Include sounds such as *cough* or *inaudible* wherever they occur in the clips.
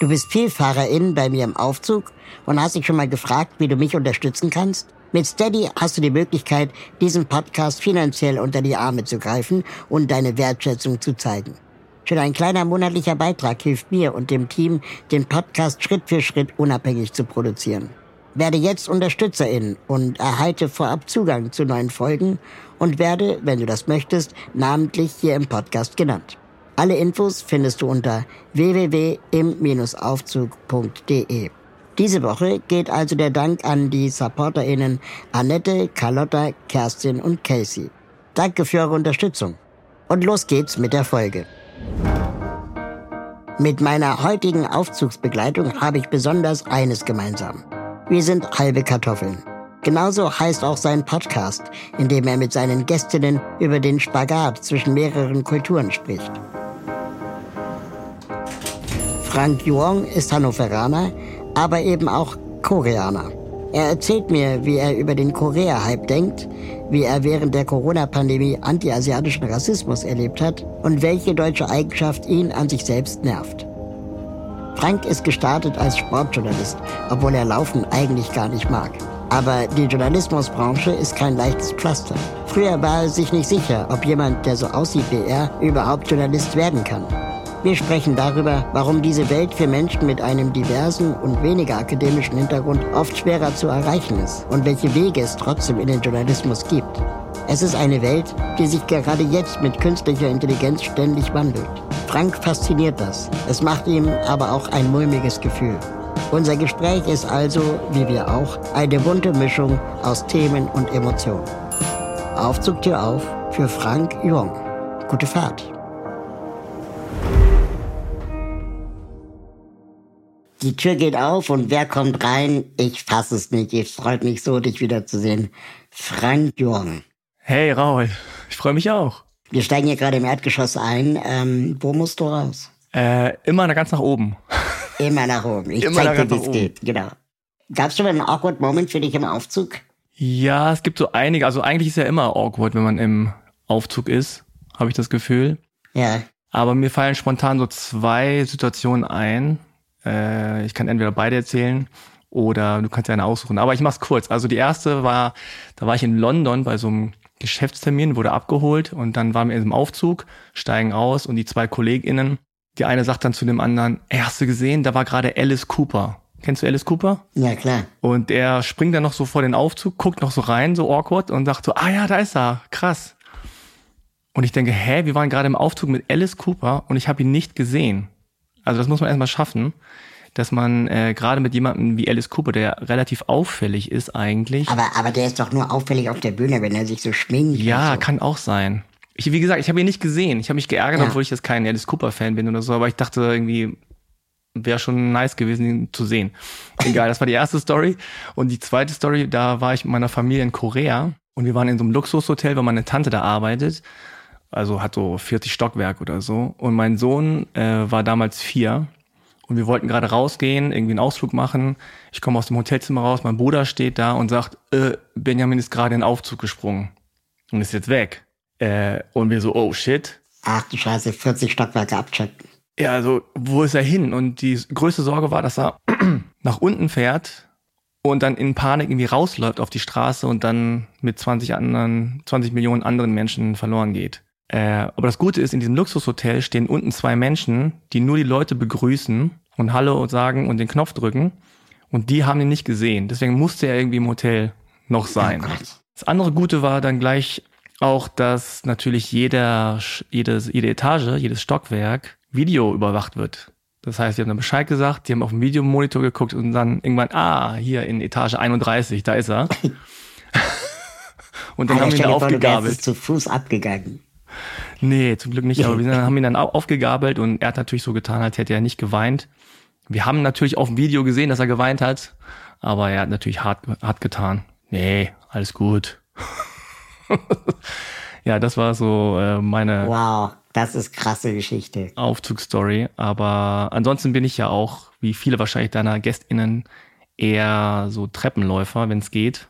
Du bist Vielfahrerin bei mir im Aufzug und hast dich schon mal gefragt, wie du mich unterstützen kannst? Mit Steady hast du die Möglichkeit, diesem Podcast finanziell unter die Arme zu greifen und deine Wertschätzung zu zeigen. Schon ein kleiner monatlicher Beitrag hilft mir und dem Team, den Podcast Schritt für Schritt unabhängig zu produzieren. Werde jetzt Unterstützerin und erhalte vorab Zugang zu neuen Folgen und werde, wenn du das möchtest, namentlich hier im Podcast genannt. Alle Infos findest du unter www.im-aufzug.de. Diese Woche geht also der Dank an die SupporterInnen Annette, Carlotta, Kerstin und Casey. Danke für eure Unterstützung. Und los geht's mit der Folge. Mit meiner heutigen Aufzugsbegleitung habe ich besonders eines gemeinsam. Wir sind halbe Kartoffeln. Genauso heißt auch sein Podcast, in dem er mit seinen Gästinnen über den Spagat zwischen mehreren Kulturen spricht. Frank Yuong ist Hannoveraner, aber eben auch Koreaner. Er erzählt mir, wie er über den Korea-Hype denkt, wie er während der Corona-Pandemie antiasiatischen Rassismus erlebt hat und welche deutsche Eigenschaft ihn an sich selbst nervt. Frank ist gestartet als Sportjournalist, obwohl er Laufen eigentlich gar nicht mag. Aber die Journalismusbranche ist kein leichtes Pflaster. Früher war er sich nicht sicher, ob jemand, der so aussieht wie er, überhaupt Journalist werden kann. Wir sprechen darüber, warum diese Welt für Menschen mit einem diversen und weniger akademischen Hintergrund oft schwerer zu erreichen ist und welche Wege es trotzdem in den Journalismus gibt. Es ist eine Welt, die sich gerade jetzt mit künstlicher Intelligenz ständig wandelt. Frank fasziniert das. Es macht ihm aber auch ein mulmiges Gefühl. Unser Gespräch ist also, wie wir auch, eine bunte Mischung aus Themen und Emotionen. Aufzugtür auf für Frank Jung. Gute Fahrt. Die Tür geht auf und wer kommt rein? Ich fasse es nicht. Es freut mich so, dich wiederzusehen. Frank Jung. Hey Raul, ich freue mich auch. Wir steigen hier gerade im Erdgeschoss ein. Ähm, wo musst du raus? Äh, immer ganz nach oben. *laughs* Immer nach oben. Ich Immer zeig dir, wie es geht. Genau. Gab es schon mal einen awkward Moment für dich im Aufzug? Ja, es gibt so einige. Also eigentlich ist ja immer awkward, wenn man im Aufzug ist, habe ich das Gefühl. Ja. Aber mir fallen spontan so zwei Situationen ein. Äh, ich kann entweder beide erzählen oder du kannst ja eine aussuchen. Aber ich mach's kurz. Also die erste war, da war ich in London bei so einem Geschäftstermin, wurde abgeholt und dann waren wir in einem Aufzug, steigen aus und die zwei KollegInnen, die eine sagt dann zu dem anderen, ey, hast du gesehen, da war gerade Alice Cooper. Kennst du Alice Cooper? Ja, klar. Und der springt dann noch so vor den Aufzug, guckt noch so rein, so awkward und sagt so, ah ja, da ist er, krass. Und ich denke, hä, wir waren gerade im Aufzug mit Alice Cooper und ich habe ihn nicht gesehen. Also das muss man erstmal schaffen, dass man äh, gerade mit jemandem wie Alice Cooper, der relativ auffällig ist eigentlich. Aber, aber der ist doch nur auffällig auf der Bühne, wenn er sich so schminkt. ja, so. kann auch sein. Ich, wie gesagt, ich habe ihn nicht gesehen. Ich habe mich geärgert, Ja. obwohl ich jetzt kein Alice Cooper-Fan bin oder so, aber ich dachte irgendwie, wäre schon nice gewesen, ihn zu sehen. Egal, das war die erste Story. Und die zweite Story, da war ich mit meiner Familie in Korea und wir waren in so einem Luxushotel, weil meine Tante da arbeitet. Also hat so 40 Stockwerk oder so. Und mein Sohn äh, war damals vier. Und wir wollten gerade rausgehen, irgendwie einen Ausflug machen. Ich komme aus dem Hotelzimmer raus, mein Bruder steht da und sagt, äh, Benjamin ist gerade in den Aufzug gesprungen und ist jetzt weg. Äh, und wir so, oh shit. Ach du Scheiße, 40 Stockwerke abchecken. Ja, also, wo ist er hin? Und die größte Sorge war, dass er *clears throat* nach unten fährt und dann in Panik irgendwie rausläuft auf die Straße und dann mit 20 anderen, 20 Millionen anderen Menschen verloren geht. Äh, aber das Gute ist, in diesem Luxushotel stehen unten zwei Menschen, die nur die Leute begrüßen und Hallo und sagen und den Knopf drücken. Und die haben ihn nicht gesehen. Deswegen musste er irgendwie im Hotel noch sein. Oh. Das andere Gute war dann gleich auch, dass natürlich jeder, jedes, jede Etage, jedes Stockwerk Video überwacht wird. Das heißt, die haben dann Bescheid gesagt, die haben auf dem Videomonitor geguckt und dann irgendwann, ah, hier in Etage 31, da ist er. *laughs* und dann Alter, haben wir ihn dir vor, du aufgegabelt. zu Fuß abgegangen. Nee, zum Glück nicht, aber *laughs* wir haben ihn dann aufgegabelt und er hat natürlich so getan, als hätte er nicht geweint. Wir haben natürlich auf dem Video gesehen, dass er geweint hat, aber er hat natürlich hart, hart getan. Nee, alles gut. *laughs* ja, das war so äh, meine Wow, das ist krasse Geschichte. Aufzugsstory. Aber ansonsten bin ich ja auch, wie viele wahrscheinlich deiner GästInnen, eher so Treppenläufer, wenn es geht.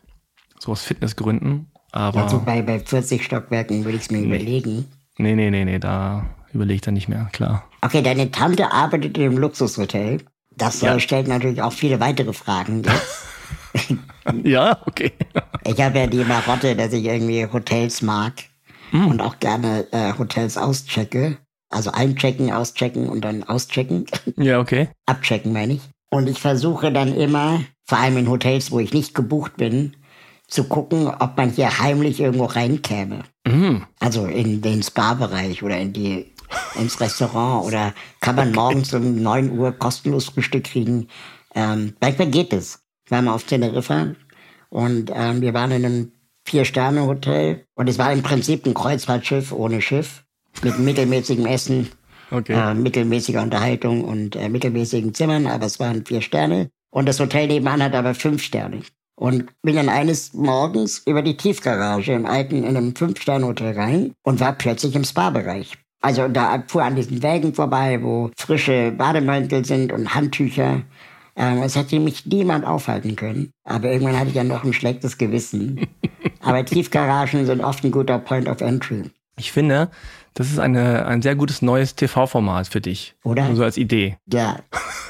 So aus Fitnessgründen. Aber Also bei, bei 40 Stockwerken würde ich es mir überlegen. Nee, nee, nee, nee, da ich dann nicht mehr, klar. Okay, deine Tante arbeitet im Luxushotel. Das Ja. äh, stellt natürlich auch viele weitere Fragen. *laughs* Ja, okay. Ich habe ja die Marotte, dass ich irgendwie Hotels mag und auch gerne äh, Hotels auschecke. Also einchecken, auschecken und dann auschecken. *laughs* Ja, okay. Abchecken meine ich. Und ich versuche dann immer, vor allem in Hotels, wo ich nicht gebucht bin, zu gucken, ob man hier heimlich irgendwo reinkäme. Mhm. Also in den Spa-Bereich oder in die, ins Restaurant oder kann man morgens um 9 Uhr kostenlos Frühstück kriegen. Ähm, manchmal geht es. Ich war mal auf Teneriffa und ähm, wir waren in einem Vier-Sterne-Hotel und es war im Prinzip ein Kreuzfahrtschiff ohne Schiff mit mittelmäßigem Essen, Okay. äh, mittelmäßiger Unterhaltung und äh, mittelmäßigen Zimmern, aber es waren vier Sterne. Und das Hotel nebenan hat aber fünf Sterne. Und bin dann eines Morgens über die Tiefgarage im alten, in einem Fünf-Sterne-Hotel rein und war plötzlich im Spa-Bereich. Also da fuhr an diesen Wägen vorbei, wo frische Bademäntel sind und Handtücher. Ähm, es hätte mich niemand aufhalten können. Aber irgendwann hatte ich ja noch ein schlechtes Gewissen. *laughs* Aber Tiefgaragen sind oft ein guter Point of Entry. Ich finde, das ist eine, ein sehr gutes neues TV-Format für dich. Oder? So als Idee. Ja,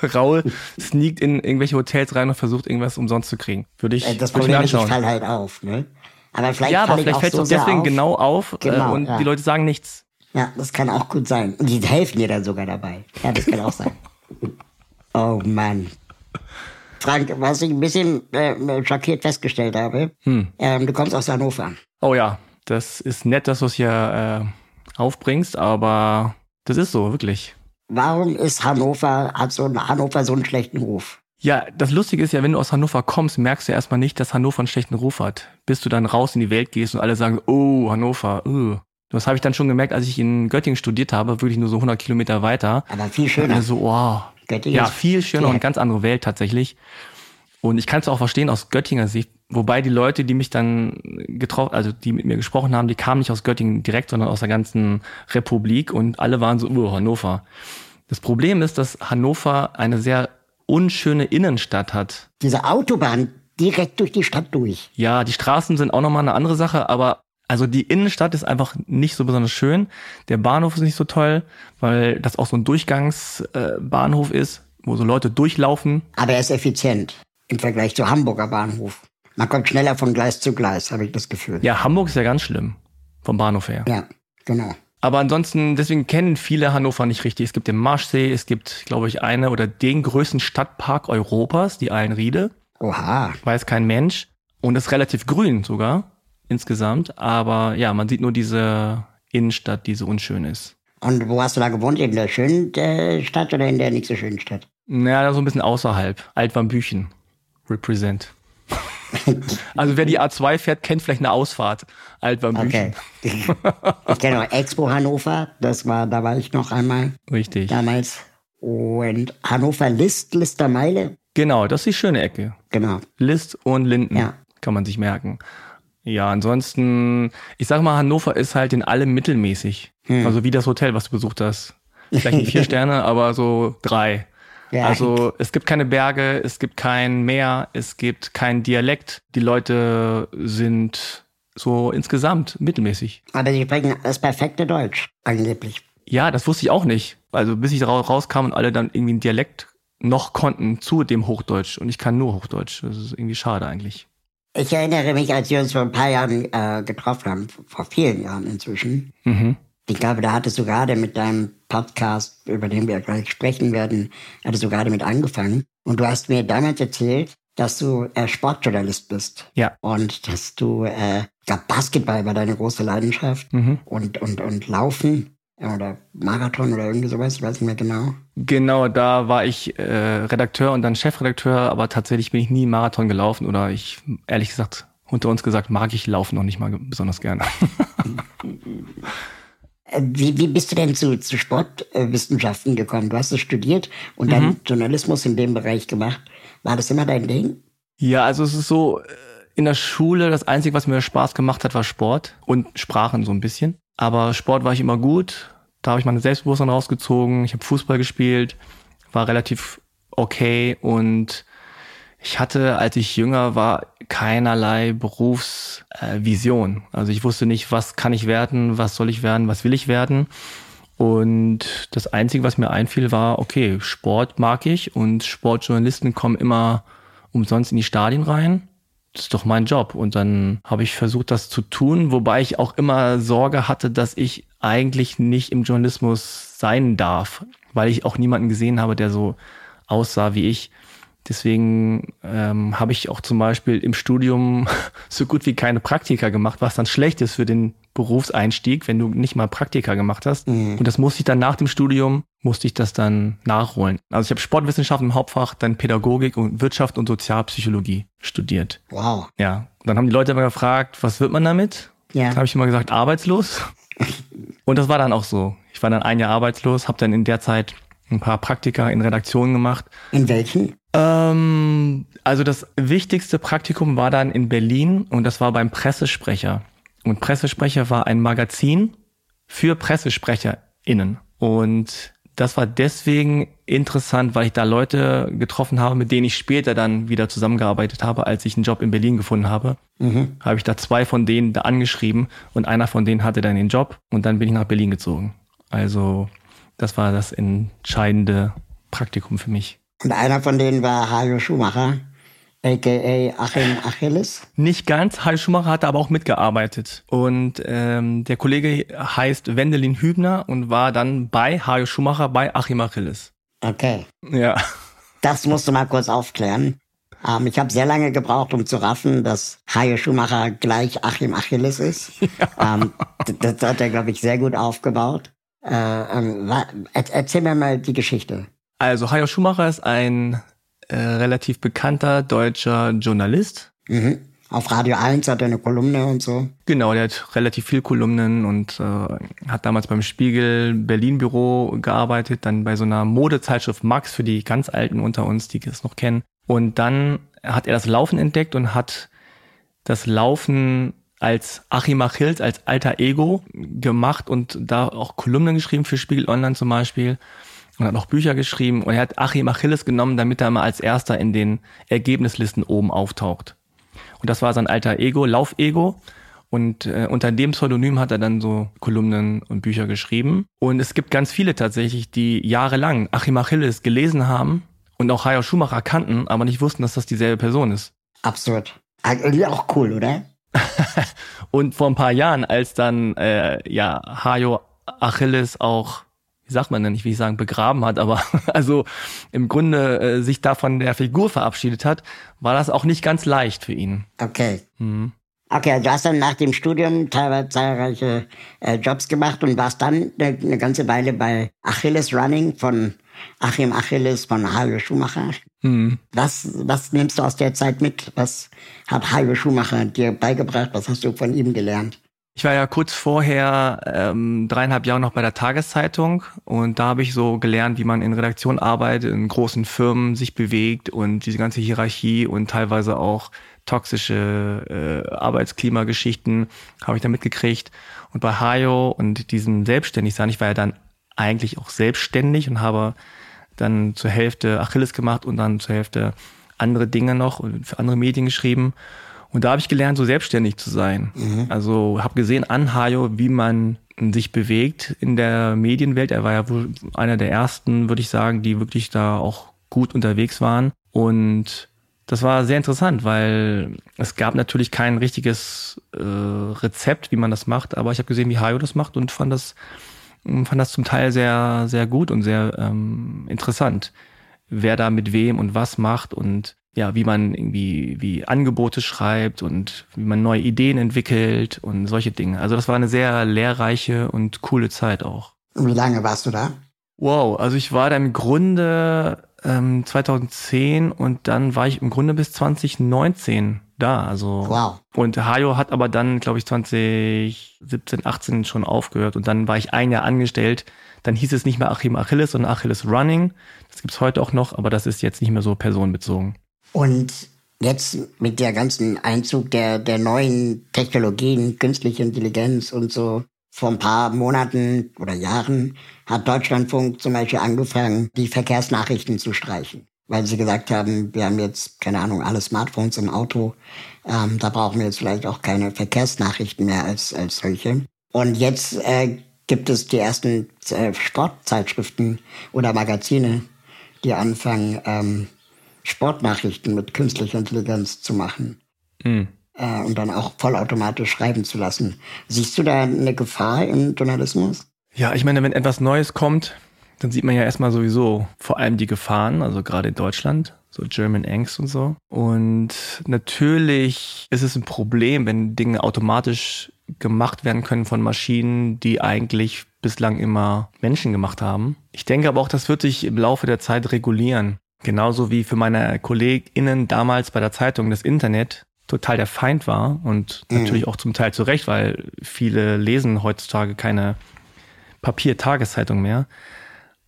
*laughs* Raul sneakt in irgendwelche Hotels rein und versucht irgendwas umsonst zu kriegen. Würde ich, Äh, Das würde ich mir Problem ist, ich fall halt auf, ne? Aber vielleicht Ja, aber ich vielleicht fällt es so deswegen auf. genau auf Genau, äh, und ja. die Leute sagen nichts. Ja, das kann auch gut sein. Und die helfen dir dann sogar dabei. Ja, das kann auch sein. *laughs* Oh Mann. Frank, was ich ein bisschen äh, schockiert festgestellt habe, Hm. ähm, du kommst aus Hannover. Oh ja, das ist nett, dass du es hier äh, aufbringst, aber das ist so, wirklich. Warum ist Hannover, hat so ein Hannover so einen schlechten Ruf? Ja, das Lustige ist ja, wenn du aus Hannover kommst, merkst du erstmal nicht, dass Hannover einen schlechten Ruf hat. Bis du dann raus in die Welt gehst und alle sagen, oh, Hannover, uh. Das habe ich dann schon gemerkt, als ich in Göttingen studiert habe, wirklich nur so 100 Kilometer weiter. Aber viel schöner. Also, wow. Göttingen Ja, viel schöner ja. und ganz andere Welt tatsächlich. Und ich kann es auch verstehen aus Göttinger Sicht. Wobei die Leute, die mich dann getroffen, also die mit mir gesprochen haben, die kamen nicht aus Göttingen direkt, sondern aus der ganzen Republik und alle waren so, oh, Hannover. Das Problem ist, dass Hannover eine sehr unschöne Innenstadt hat. Diese Autobahn direkt durch die Stadt durch. Ja, die Straßen sind auch nochmal eine andere Sache, aber also die Innenstadt ist einfach nicht so besonders schön. Der Bahnhof ist nicht so toll, weil das auch so ein Durchgangsbahnhof äh, ist, wo so Leute durchlaufen. Aber er ist effizient im Vergleich zu Hamburger Bahnhof. Man kommt schneller von Gleis zu Gleis, habe ich das Gefühl. Ja, Hamburg ist ja ganz schlimm. Vom Bahnhof her. Ja, genau. Aber ansonsten, deswegen kennen viele Hannover nicht richtig. Es gibt den Marschsee, es gibt, glaube ich, eine oder den größten Stadtpark Europas, die Eilenriede. Oha. Weiß kein Mensch. Und ist relativ grün sogar insgesamt. Aber ja, man sieht nur diese Innenstadt, die so unschön ist. Und wo hast du da gewohnt? In der schönen äh, Stadt oder in der nicht so schönen Stadt? Naja, so ein bisschen außerhalb. Altwarmbüchen. Represent. *laughs* also wer die A2 fährt, kennt vielleicht eine Ausfahrt. Altwarmbüchen. Okay. ich kenne auch Expo Hannover. Das war, da war ich noch einmal Richtig. damals. Und Hannover List, Listermeile. Genau, das ist die schöne Ecke. Genau. List und Linden. Ja. Kann man sich merken. Ja, ansonsten, ich sag mal, Hannover ist halt in allem mittelmäßig. Hm. Also wie das Hotel, was du besucht hast. Vielleicht nicht vier *laughs* Sterne, aber so drei. Ja. Also es gibt keine Berge, es gibt kein Meer, es gibt keinen Dialekt. Die Leute sind so insgesamt mittelmäßig. Aber sie sprechen das perfekte Deutsch, angeblich. Ja, das wusste ich auch nicht. Also bis ich ra- rauskam und alle dann irgendwie einen Dialekt noch konnten zu dem Hochdeutsch. Und ich kann nur Hochdeutsch. Das ist irgendwie schade eigentlich. Ich erinnere mich, als wir uns vor ein paar Jahren äh, getroffen haben, vor vielen Jahren inzwischen. Mhm. Ich glaube, da hattest du gerade mit deinem Podcast, über den wir gleich sprechen werden, hattest du gerade mit angefangen. Und du hast mir damals erzählt, dass du äh, Sportjournalist bist. Ja. Und dass du, äh, Basketball war deine große Leidenschaft. Mhm. Und, und, und Laufen oder Marathon oder irgendwie sowas, ich weiß nicht mehr genau. Genau, da war ich äh, Redakteur und dann Chefredakteur, aber tatsächlich bin ich nie Marathon gelaufen oder ich, ehrlich gesagt, unter uns gesagt, mag ich Laufen noch nicht mal besonders gerne. *laughs* Äh, wie, wie bist du denn zu, zu Sportwissenschaften gekommen? Du hast es studiert und dann mhm. Journalismus in dem Bereich gemacht. War das immer dein Ding? Ja, also es ist so, in der Schule, das Einzige, was mir Spaß gemacht hat, war Sport und Sprachen so ein bisschen. Aber Sport war ich immer gut. Da habe ich meine Selbstbewusstsein rausgezogen. Ich habe Fußball gespielt, war relativ okay und ich hatte, als ich jünger war, keinerlei Berufsvision. Äh, also ich wusste nicht, was kann ich werden, was soll ich werden, was will ich werden. Und das Einzige, was mir einfiel, war, okay, Sport mag ich und Sportjournalisten kommen immer umsonst in die Stadien rein das ist doch mein Job. Und dann habe ich versucht, das zu tun, wobei ich auch immer Sorge hatte, dass ich eigentlich nicht im Journalismus sein darf, weil ich auch niemanden gesehen habe, der so aussah wie ich. Deswegen ähm, habe ich auch zum Beispiel im Studium *laughs* so gut wie keine Praktika gemacht, was dann schlecht ist für den Berufseinstieg, wenn du nicht mal Praktika gemacht hast. Mhm. Und das musste ich dann nach dem Studium, musste ich das dann nachholen. Also ich habe Sportwissenschaften im Hauptfach, dann Pädagogik und Wirtschaft und Sozialpsychologie studiert. Wow. Ja. Und dann haben die Leute immer gefragt, was wird man damit? Ja. Dann habe ich immer gesagt, arbeitslos. *laughs* und das war dann auch so. Ich war dann ein Jahr arbeitslos, habe dann in der Zeit ein paar Praktika in Redaktionen gemacht. In welchen? Ähm, also das wichtigste Praktikum war dann in Berlin und das war beim Pressesprecher. Und Pressesprecher war ein Magazin für PressesprecherInnen. Und das war deswegen interessant, weil ich da Leute getroffen habe, mit denen ich später dann wieder zusammengearbeitet habe, als ich einen Job in Berlin gefunden habe. Mhm. Habe ich da zwei von denen da angeschrieben und einer von denen hatte dann den Job und dann bin ich nach Berlin gezogen. Also das war das entscheidende Praktikum für mich. Und einer von denen war Hajo Schumacher, a.k.a. Achim Achilles? Nicht ganz. Hajo Schumacher hat aber auch mitgearbeitet. Und ähm, der Kollege heißt Wendelin Hübner und war dann bei Hajo Schumacher bei Achim Achilles. Okay. Ja. Das musst du mal kurz aufklären. Ähm, ich habe sehr lange gebraucht, um zu raffen, dass Hajo Schumacher gleich Achim Achilles ist. *laughs* Ja. Ähm, das, das hat er, glaube ich, sehr gut aufgebaut. Äh, ähm, erzähl mir mal die Geschichte. Also Hajo Schumacher ist ein äh, relativ bekannter deutscher Journalist. Mhm. Auf Radio 1 hat er eine Kolumne und so. Genau, der hat relativ viel Kolumnen und äh, hat damals beim Spiegel Berlin Büro gearbeitet, dann bei so einer Modezeitschrift Max für die ganz Alten unter uns, die es noch kennen. Und dann hat er das Laufen entdeckt und hat das Laufen als Achim Achilles, als alter Ego gemacht und da auch Kolumnen geschrieben für Spiegel Online zum Beispiel und hat noch Bücher geschrieben und er hat Achim Achilles genommen, damit er mal als erster in den Ergebnislisten oben auftaucht. Und das war sein alter Ego, Laufego. Und äh, unter dem Pseudonym hat er dann so Kolumnen und Bücher geschrieben. Und es gibt ganz viele tatsächlich, die jahrelang Achim Achilles gelesen haben und auch Hajo Schumacher kannten, aber nicht wussten, dass das dieselbe Person ist. Absurd. Irgendwie auch cool, oder? *laughs* und vor ein paar Jahren, als dann äh, ja Hajo Achilles auch, wie sagt man denn, nicht wie ich sagen, begraben hat, aber *laughs* also im Grunde äh, sich da von der Figur verabschiedet hat, war das auch nicht ganz leicht für ihn. Okay. Mhm. Okay, du hast dann nach dem Studium teilweise zahlreiche äh, Jobs gemacht und warst dann eine, eine ganze Weile bei Achilles Running von Achim Achilles von Hajo Schumacher. Mhm. Was, was nimmst du aus der Zeit mit? Was hat Hajo Schumacher dir beigebracht? Was hast du von ihm gelernt? Ich war ja kurz vorher ähm, dreieinhalb Jahre noch bei der Tageszeitung und da habe ich so gelernt, wie man in Redaktion arbeitet, in großen Firmen sich bewegt und diese ganze Hierarchie und teilweise auch toxische äh, Arbeitsklimageschichten habe ich da mitgekriegt. Und bei Hajo und diesem Selbstständigsein, ich war ja dann eigentlich auch selbstständig und habe dann zur Hälfte Achilles gemacht und dann zur Hälfte andere Dinge noch und für andere Medien geschrieben. Und da habe ich gelernt, so selbstständig zu sein. Mhm. Also habe gesehen an Hajo, wie man sich bewegt in der Medienwelt. Er war ja wohl einer der ersten, würde ich sagen, die wirklich da auch gut unterwegs waren. Und das war sehr interessant, weil es gab natürlich kein richtiges äh, Rezept, wie man das macht, aber ich habe gesehen, wie Hajo das macht und fand das fand das zum Teil sehr, sehr gut und sehr ähm, interessant, wer da mit wem und was macht und ja, wie man irgendwie wie Angebote schreibt und wie man neue Ideen entwickelt und solche Dinge. Also das war eine sehr lehrreiche und coole Zeit auch. Und wie lange warst du da? Wow, also ich war da im Grunde ähm, 2010 und dann war ich im Grunde bis 2019 da. Also Wow. und Hajo hat aber dann, glaube ich, 2017, 18 schon aufgehört und dann war ich ein Jahr angestellt. Dann hieß es nicht mehr Achim Achilles, sondern Achilles Running. Das gibt's heute auch noch, aber das ist jetzt nicht mehr so personenbezogen. Und jetzt mit der ganzen Einzug der, der neuen Technologien, künstliche Intelligenz und so, vor ein paar Monaten oder Jahren hat Deutschlandfunk zum Beispiel angefangen, die Verkehrsnachrichten zu streichen. Weil sie gesagt haben, wir haben jetzt, keine Ahnung, alle Smartphones im Auto. Ähm, da brauchen wir jetzt vielleicht auch keine Verkehrsnachrichten mehr als, als solche. Und jetzt äh, gibt es die ersten äh, Sportzeitschriften oder Magazine, die anfangen, ähm, Sportnachrichten mit künstlicher Intelligenz zu machen Hm. äh, und dann auch vollautomatisch schreiben zu lassen. Siehst du da eine Gefahr im Journalismus? Ja, ich meine, wenn etwas Neues kommt, dann sieht man ja erstmal sowieso vor allem die Gefahren, also gerade in Deutschland, so German Angst und so. Und natürlich ist es ein Problem, wenn Dinge automatisch gemacht werden können von Maschinen, die eigentlich bislang immer Menschen gemacht haben. Ich denke aber auch, das wird sich im Laufe der Zeit regulieren. Genauso wie für meine KollegInnen damals bei der Zeitung das Internet total der Feind war und natürlich auch zum Teil zu Recht, weil viele lesen heutzutage keine Papier-Tageszeitung mehr.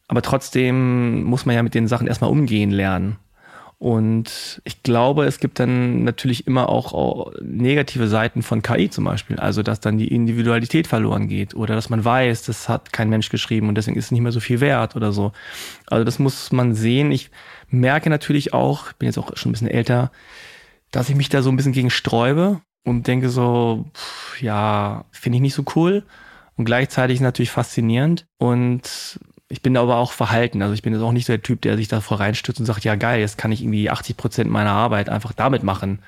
Aber trotzdem muss man ja mit den Sachen erstmal umgehen lernen. Und ich glaube, es gibt dann natürlich immer auch, negative Seiten von KI zum Beispiel. Also, dass dann die Individualität verloren geht oder dass man weiß, das hat kein Mensch geschrieben und deswegen ist es nicht mehr so viel wert oder so. Also, das muss man sehen. Ich merke natürlich auch, bin jetzt auch schon ein bisschen älter, dass ich mich da so ein bisschen gegen sträube und denke so, pff, ja, finde ich nicht so cool. Und gleichzeitig natürlich faszinierend. Und ich bin aber auch verhalten. Also ich bin jetzt auch nicht so der Typ, der sich davor reinstützt und sagt, ja geil, jetzt kann ich irgendwie 80 Prozent meiner Arbeit einfach damit machen.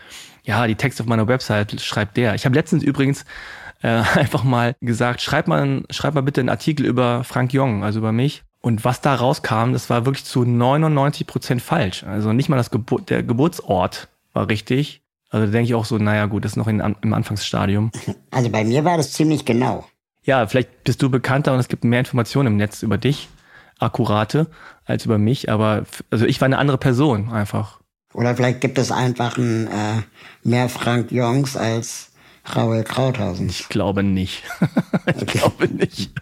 Ja, die Texte auf meiner Website schreibt der. Ich habe letztens übrigens äh, *laughs* einfach mal gesagt, schreib mal, schreib mal bitte einen Artikel über Frank Jong, also über mich. Und was da rauskam, das war wirklich zu 99 Prozent falsch. Also nicht mal das Gebur der Geburtsort war richtig. Also denke ich auch so, naja gut, das ist noch in, im Anfangsstadium. Also bei mir war das ziemlich genau. Ja, vielleicht bist du bekannter und es gibt mehr Informationen im Netz über dich, akkurate, als über mich. Aber also ich war eine andere Person einfach. Oder vielleicht gibt es einfach ein, äh, mehr Frank Jongs als Raoul Krauthausen. Ich glaube nicht. *laughs* ich glaube nicht.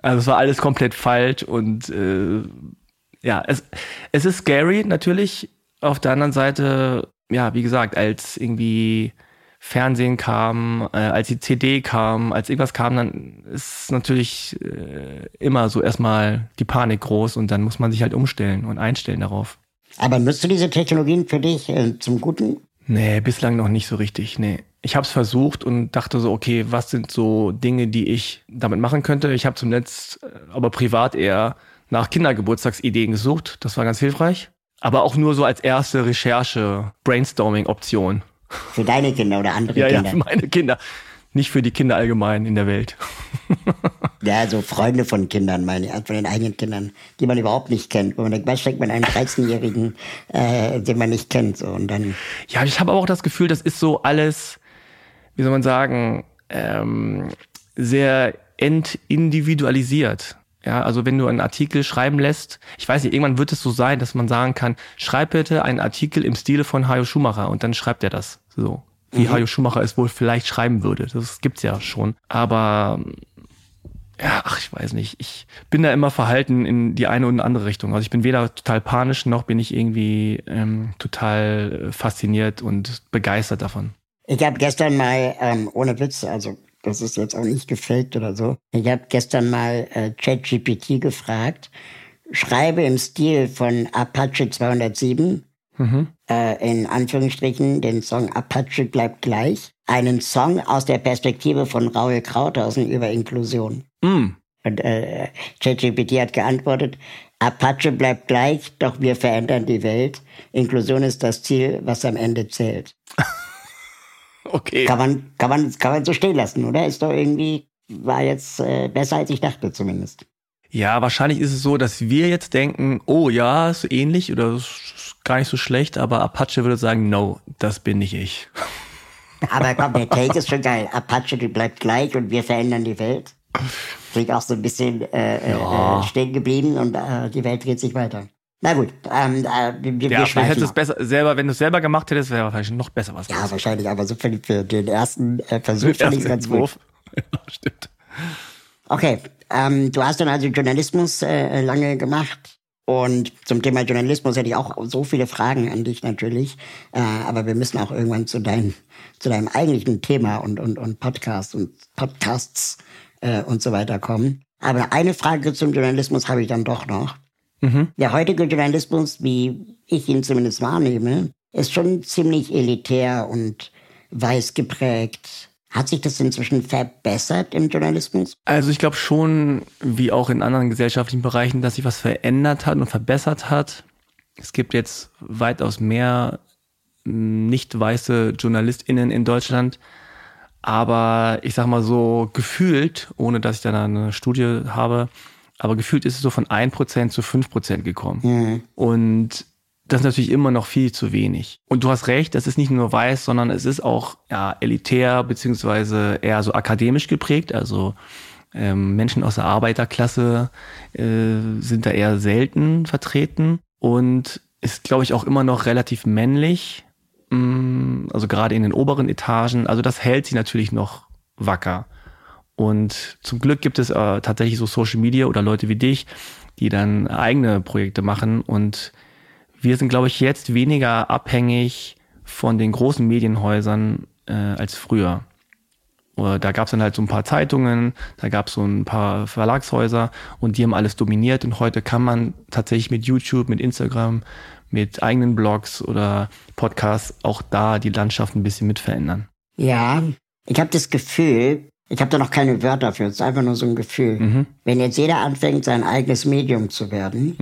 Also es war alles komplett falsch und äh, ja, es, es ist scary natürlich. Auf der anderen Seite, ja, wie gesagt, als irgendwie Fernsehen kam, äh, als die CD kam, als irgendwas kam, dann ist natürlich äh, immer so erstmal die Panik groß und dann muss man sich halt umstellen und einstellen darauf. Aber nutzt du diese Technologien für dich äh, zum Guten? Nee, bislang noch nicht so richtig. Nee. Ich habe es versucht und dachte so, okay, was sind so Dinge, die ich damit machen könnte? Ich habe zuletzt äh, aber privat eher nach Kindergeburtstagsideen gesucht. Das war ganz hilfreich. Aber auch nur so als erste Recherche, Brainstorming-Option. Für deine Kinder oder andere Ja, ja, Kinder? für meine Kinder. Nicht für die Kinder allgemein in der Welt. *laughs* Ja, so Freunde von Kindern, meine ich, von den eigenen Kindern, die man überhaupt nicht kennt. Wo man denkt, was steckt man einen 13-Jährigen, äh, den man nicht kennt? So, und dann, Ja, ich habe aber auch das Gefühl, das ist so alles, wie soll man sagen, ähm, sehr entindividualisiert. Ja, also wenn du einen Artikel schreiben lässt, ich weiß nicht, irgendwann wird es so sein, dass man sagen kann, schreib bitte einen Artikel im Stile von Hajo Schumacher und dann schreibt er das so. Wie Hajo Schumacher es wohl vielleicht schreiben würde. Das gibt's ja schon. Aber ja, ach, ich weiß nicht. Ich bin da immer verhalten in die eine und andere Richtung. Also ich bin weder total panisch, noch bin ich irgendwie ähm, total fasziniert und begeistert davon. ich habe gestern mal, ähm, ohne Witz, also das ist jetzt auch nicht gefaked oder so, ich habe gestern mal äh, ChatGPT gefragt, schreibe im Stil von Apache 207, äh, in Anführungsstrichen, den Song Apache bleibt gleich, einen Song aus der Perspektive von Raoul Krauthausen über Inklusion. Mm. Und äh, ChatGPT hat geantwortet, Apache bleibt gleich, doch wir verändern die Welt. Inklusion ist das Ziel, was am Ende zählt. *laughs* Okay. Kann man, kann man, kann man so stehen lassen, oder? Ist doch irgendwie, war jetzt äh, besser als ich dachte zumindest. Ja, wahrscheinlich ist es so, dass wir jetzt denken, oh ja, ist ähnlich oder ist gar nicht so schlecht, aber Apache würde sagen, no, das bin nicht ich. *laughs* Aber komm, der Take ist schon geil. Apache, die bleibt gleich und wir verändern die Welt. Klingt auch so ein bisschen äh, äh, Ja. äh, stehen geblieben und äh, die Welt dreht sich weiter. Na gut, ähm, äh, wir, wir Ja, vielleicht hättest es besser selber, wenn du es selber gemacht hättest, wäre wahrscheinlich noch besser was. Ja, wahrscheinlich, aber so für, für den ersten äh, Versuch *laughs* fand ich es ganz gut. Entwurf. *laughs* Ja, stimmt. Okay, ähm, du hast dann also Journalismus äh, lange gemacht. Und zum Thema Journalismus hätte ich auch so viele Fragen an dich natürlich. Äh, aber wir müssen auch irgendwann zu, dein, zu deinem eigentlichen Thema und, und, und Podcast und Podcasts äh, und so weiter kommen. Aber eine Frage zum Journalismus habe ich dann doch noch. Der heutige Journalismus, wie ich ihn zumindest wahrnehme, ist schon ziemlich elitär und weiß geprägt. Hat sich das inzwischen verbessert im Journalismus? Also ich glaube schon, wie auch in anderen gesellschaftlichen Bereichen, dass sich was verändert hat und verbessert hat. Es gibt jetzt weitaus mehr mh, nicht weiße JournalistInnen in Deutschland. Aber ich sag mal so, gefühlt, ohne dass ich da eine Studie habe, aber gefühlt ist es so von 1% zu 5% gekommen. Und das ist natürlich immer noch viel zu wenig. Und du hast recht, das ist nicht nur weiß, sondern es ist auch ja, elitär beziehungsweise eher so akademisch geprägt. Also ähm, Menschen aus der Arbeiterklasse äh, sind da eher selten vertreten und ist, glaube ich, auch immer noch relativ männlich. Mm, Also gerade in den oberen Etagen. Also das hält sich natürlich noch wacker. Und zum Glück gibt es äh, tatsächlich so Social Media oder Leute wie dich, die dann eigene Projekte machen. Und wir sind, glaube ich, jetzt weniger abhängig von den großen Medienhäusern äh, als früher. Oder Da gab es dann halt so ein paar Zeitungen, da gab es so ein paar Verlagshäuser und die haben alles dominiert. Und heute kann man tatsächlich mit YouTube, mit Instagram, mit eigenen Blogs oder Podcasts auch da die Landschaft ein bisschen mit verändern. Ja, ich habe das Gefühl, ich habe da noch keine Wörter für, es ist einfach nur so ein Gefühl. Wenn jetzt jeder anfängt, sein eigenes Medium zu werden,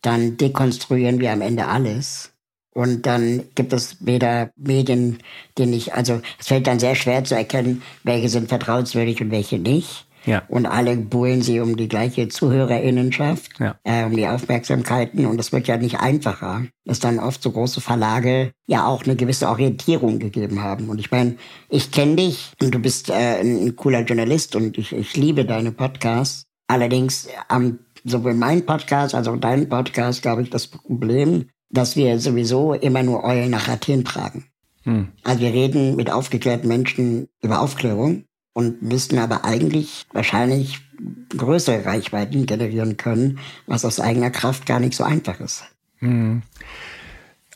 dann dekonstruieren wir am Ende alles. Und dann gibt es weder Medien, die nicht, also es fällt dann sehr schwer zu erkennen, welche sind vertrauenswürdig und welche nicht. Ja. Und alle buhlen sie um die gleiche Zuhörerinnenschaft, Ja. äh, um die Aufmerksamkeiten. Und das wird ja nicht einfacher, dass dann oft so große Verlage ja auch eine gewisse Orientierung gegeben haben. Und ich meine, ich kenne dich und du bist äh, ein, cooler Journalist und ich, ich liebe deine Podcasts. Allerdings am sowohl mein Podcast als auch dein Podcast, glaube ich, das Problem, dass wir sowieso immer nur Eulen nach Athen tragen. Also wir reden mit aufgeklärten Menschen über Aufklärung und müssten aber eigentlich wahrscheinlich größere Reichweiten generieren können, was aus eigener Kraft gar nicht so einfach ist.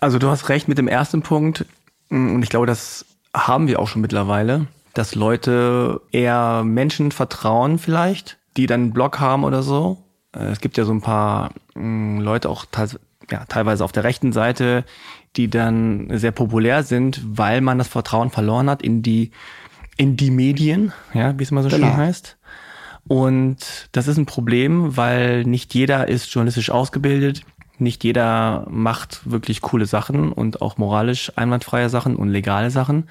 Also du hast recht mit dem ersten Punkt und ich glaube, das haben wir auch schon mittlerweile, dass Leute eher Menschen vertrauen vielleicht, die dann einen Blog haben oder so. Äh, Es gibt ja so ein paar mh, Leute auch ja, teilweise auf der rechten Seite, die dann sehr populär sind, weil man das Vertrauen verloren hat in die in die Medien, ja, wie es mal so Genau. schön heißt. Und das ist ein Problem, weil nicht jeder ist journalistisch ausgebildet, nicht jeder macht wirklich coole Sachen und auch moralisch einwandfreie Sachen und legale Sachen.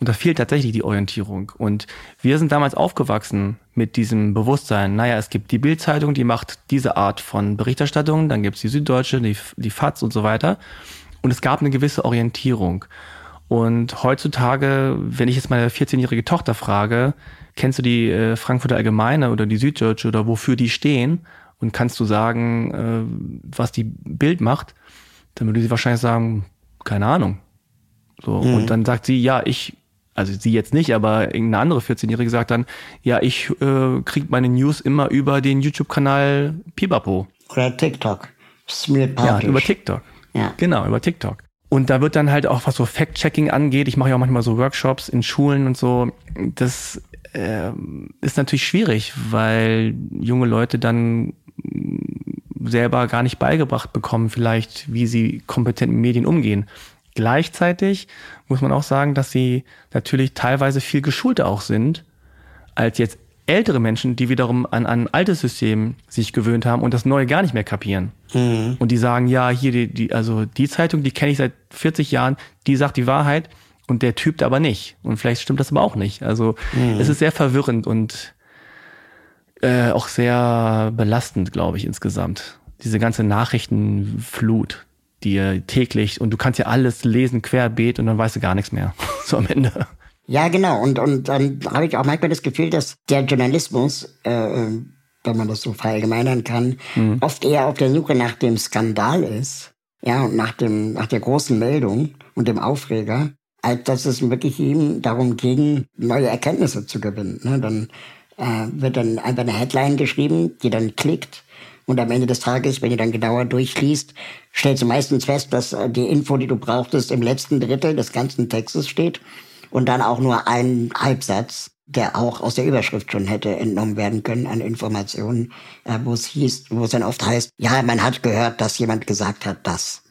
Und da fehlt tatsächlich die Orientierung. Und wir sind damals aufgewachsen mit diesem Bewusstsein, naja, es gibt die Bild-Zeitung, die macht diese Art von Berichterstattung, dann gibt's die Süddeutsche, die, die FAZ und so weiter. Und es gab eine gewisse Orientierung. Und heutzutage, wenn ich jetzt meine 14-jährige Tochter frage, kennst du die äh, Frankfurter Allgemeine oder die Süddeutsche oder wofür die stehen? Und kannst du sagen, äh, was die Bild macht? Dann würde sie wahrscheinlich sagen, keine Ahnung. So, und dann sagt sie, ja, ich, also sie jetzt nicht, aber irgendeine andere 14-Jährige sagt dann, ja, ich äh, krieg meine News immer über den YouTube-Kanal Pipapo. Oder TikTok. Smeared Ja, Publish. über TikTok. Ja. Genau, über TikTok. Und da wird dann halt auch, was so Fact-Checking angeht, ich mache ja auch manchmal so Workshops in Schulen und so, das ähm, ist natürlich schwierig, weil junge Leute dann selber gar nicht beigebracht bekommen, vielleicht, wie sie kompetent mit Medien umgehen. Gleichzeitig muss man auch sagen, dass sie natürlich teilweise viel geschulter auch sind, als jetzt ältere Menschen, die wiederum an an ein altes System sich gewöhnt haben und das neue gar nicht mehr kapieren. Und die sagen, ja, hier die, die also die Zeitung, die kenne ich seit 40 Jahren, die sagt die Wahrheit und der Typ aber nicht. Und vielleicht stimmt das aber auch nicht. Also es ist sehr verwirrend und äh, auch sehr belastend, glaube ich, insgesamt. Diese ganze Nachrichtenflut, die täglich und du kannst ja alles lesen querbeet und dann weißt du gar nichts mehr. *laughs* so am Ende. Ja, genau. Und, und dann habe ich auch manchmal das Gefühl, dass der Journalismus äh, wenn man das so verallgemeinern kann, mhm. oft eher auf der Suche nach dem Skandal ist, ja, und nach dem, nach der großen Meldung und dem Aufreger, als dass es wirklich ihm darum ging, neue Erkenntnisse zu gewinnen. Ne? Dann äh, wird dann einfach eine Headline geschrieben, die dann klickt. Und am Ende des Tages, wenn du dann genauer durchliest, stellst du meistens fest, dass äh, die Info, die du brauchtest, im letzten Drittel des ganzen Textes steht und dann auch nur ein Halbsatz, der auch aus der Überschrift schon hätte entnommen werden können an Informationen, äh, wo es hieß, wo es dann oft heißt, ja, man hat gehört, dass jemand gesagt hat, das.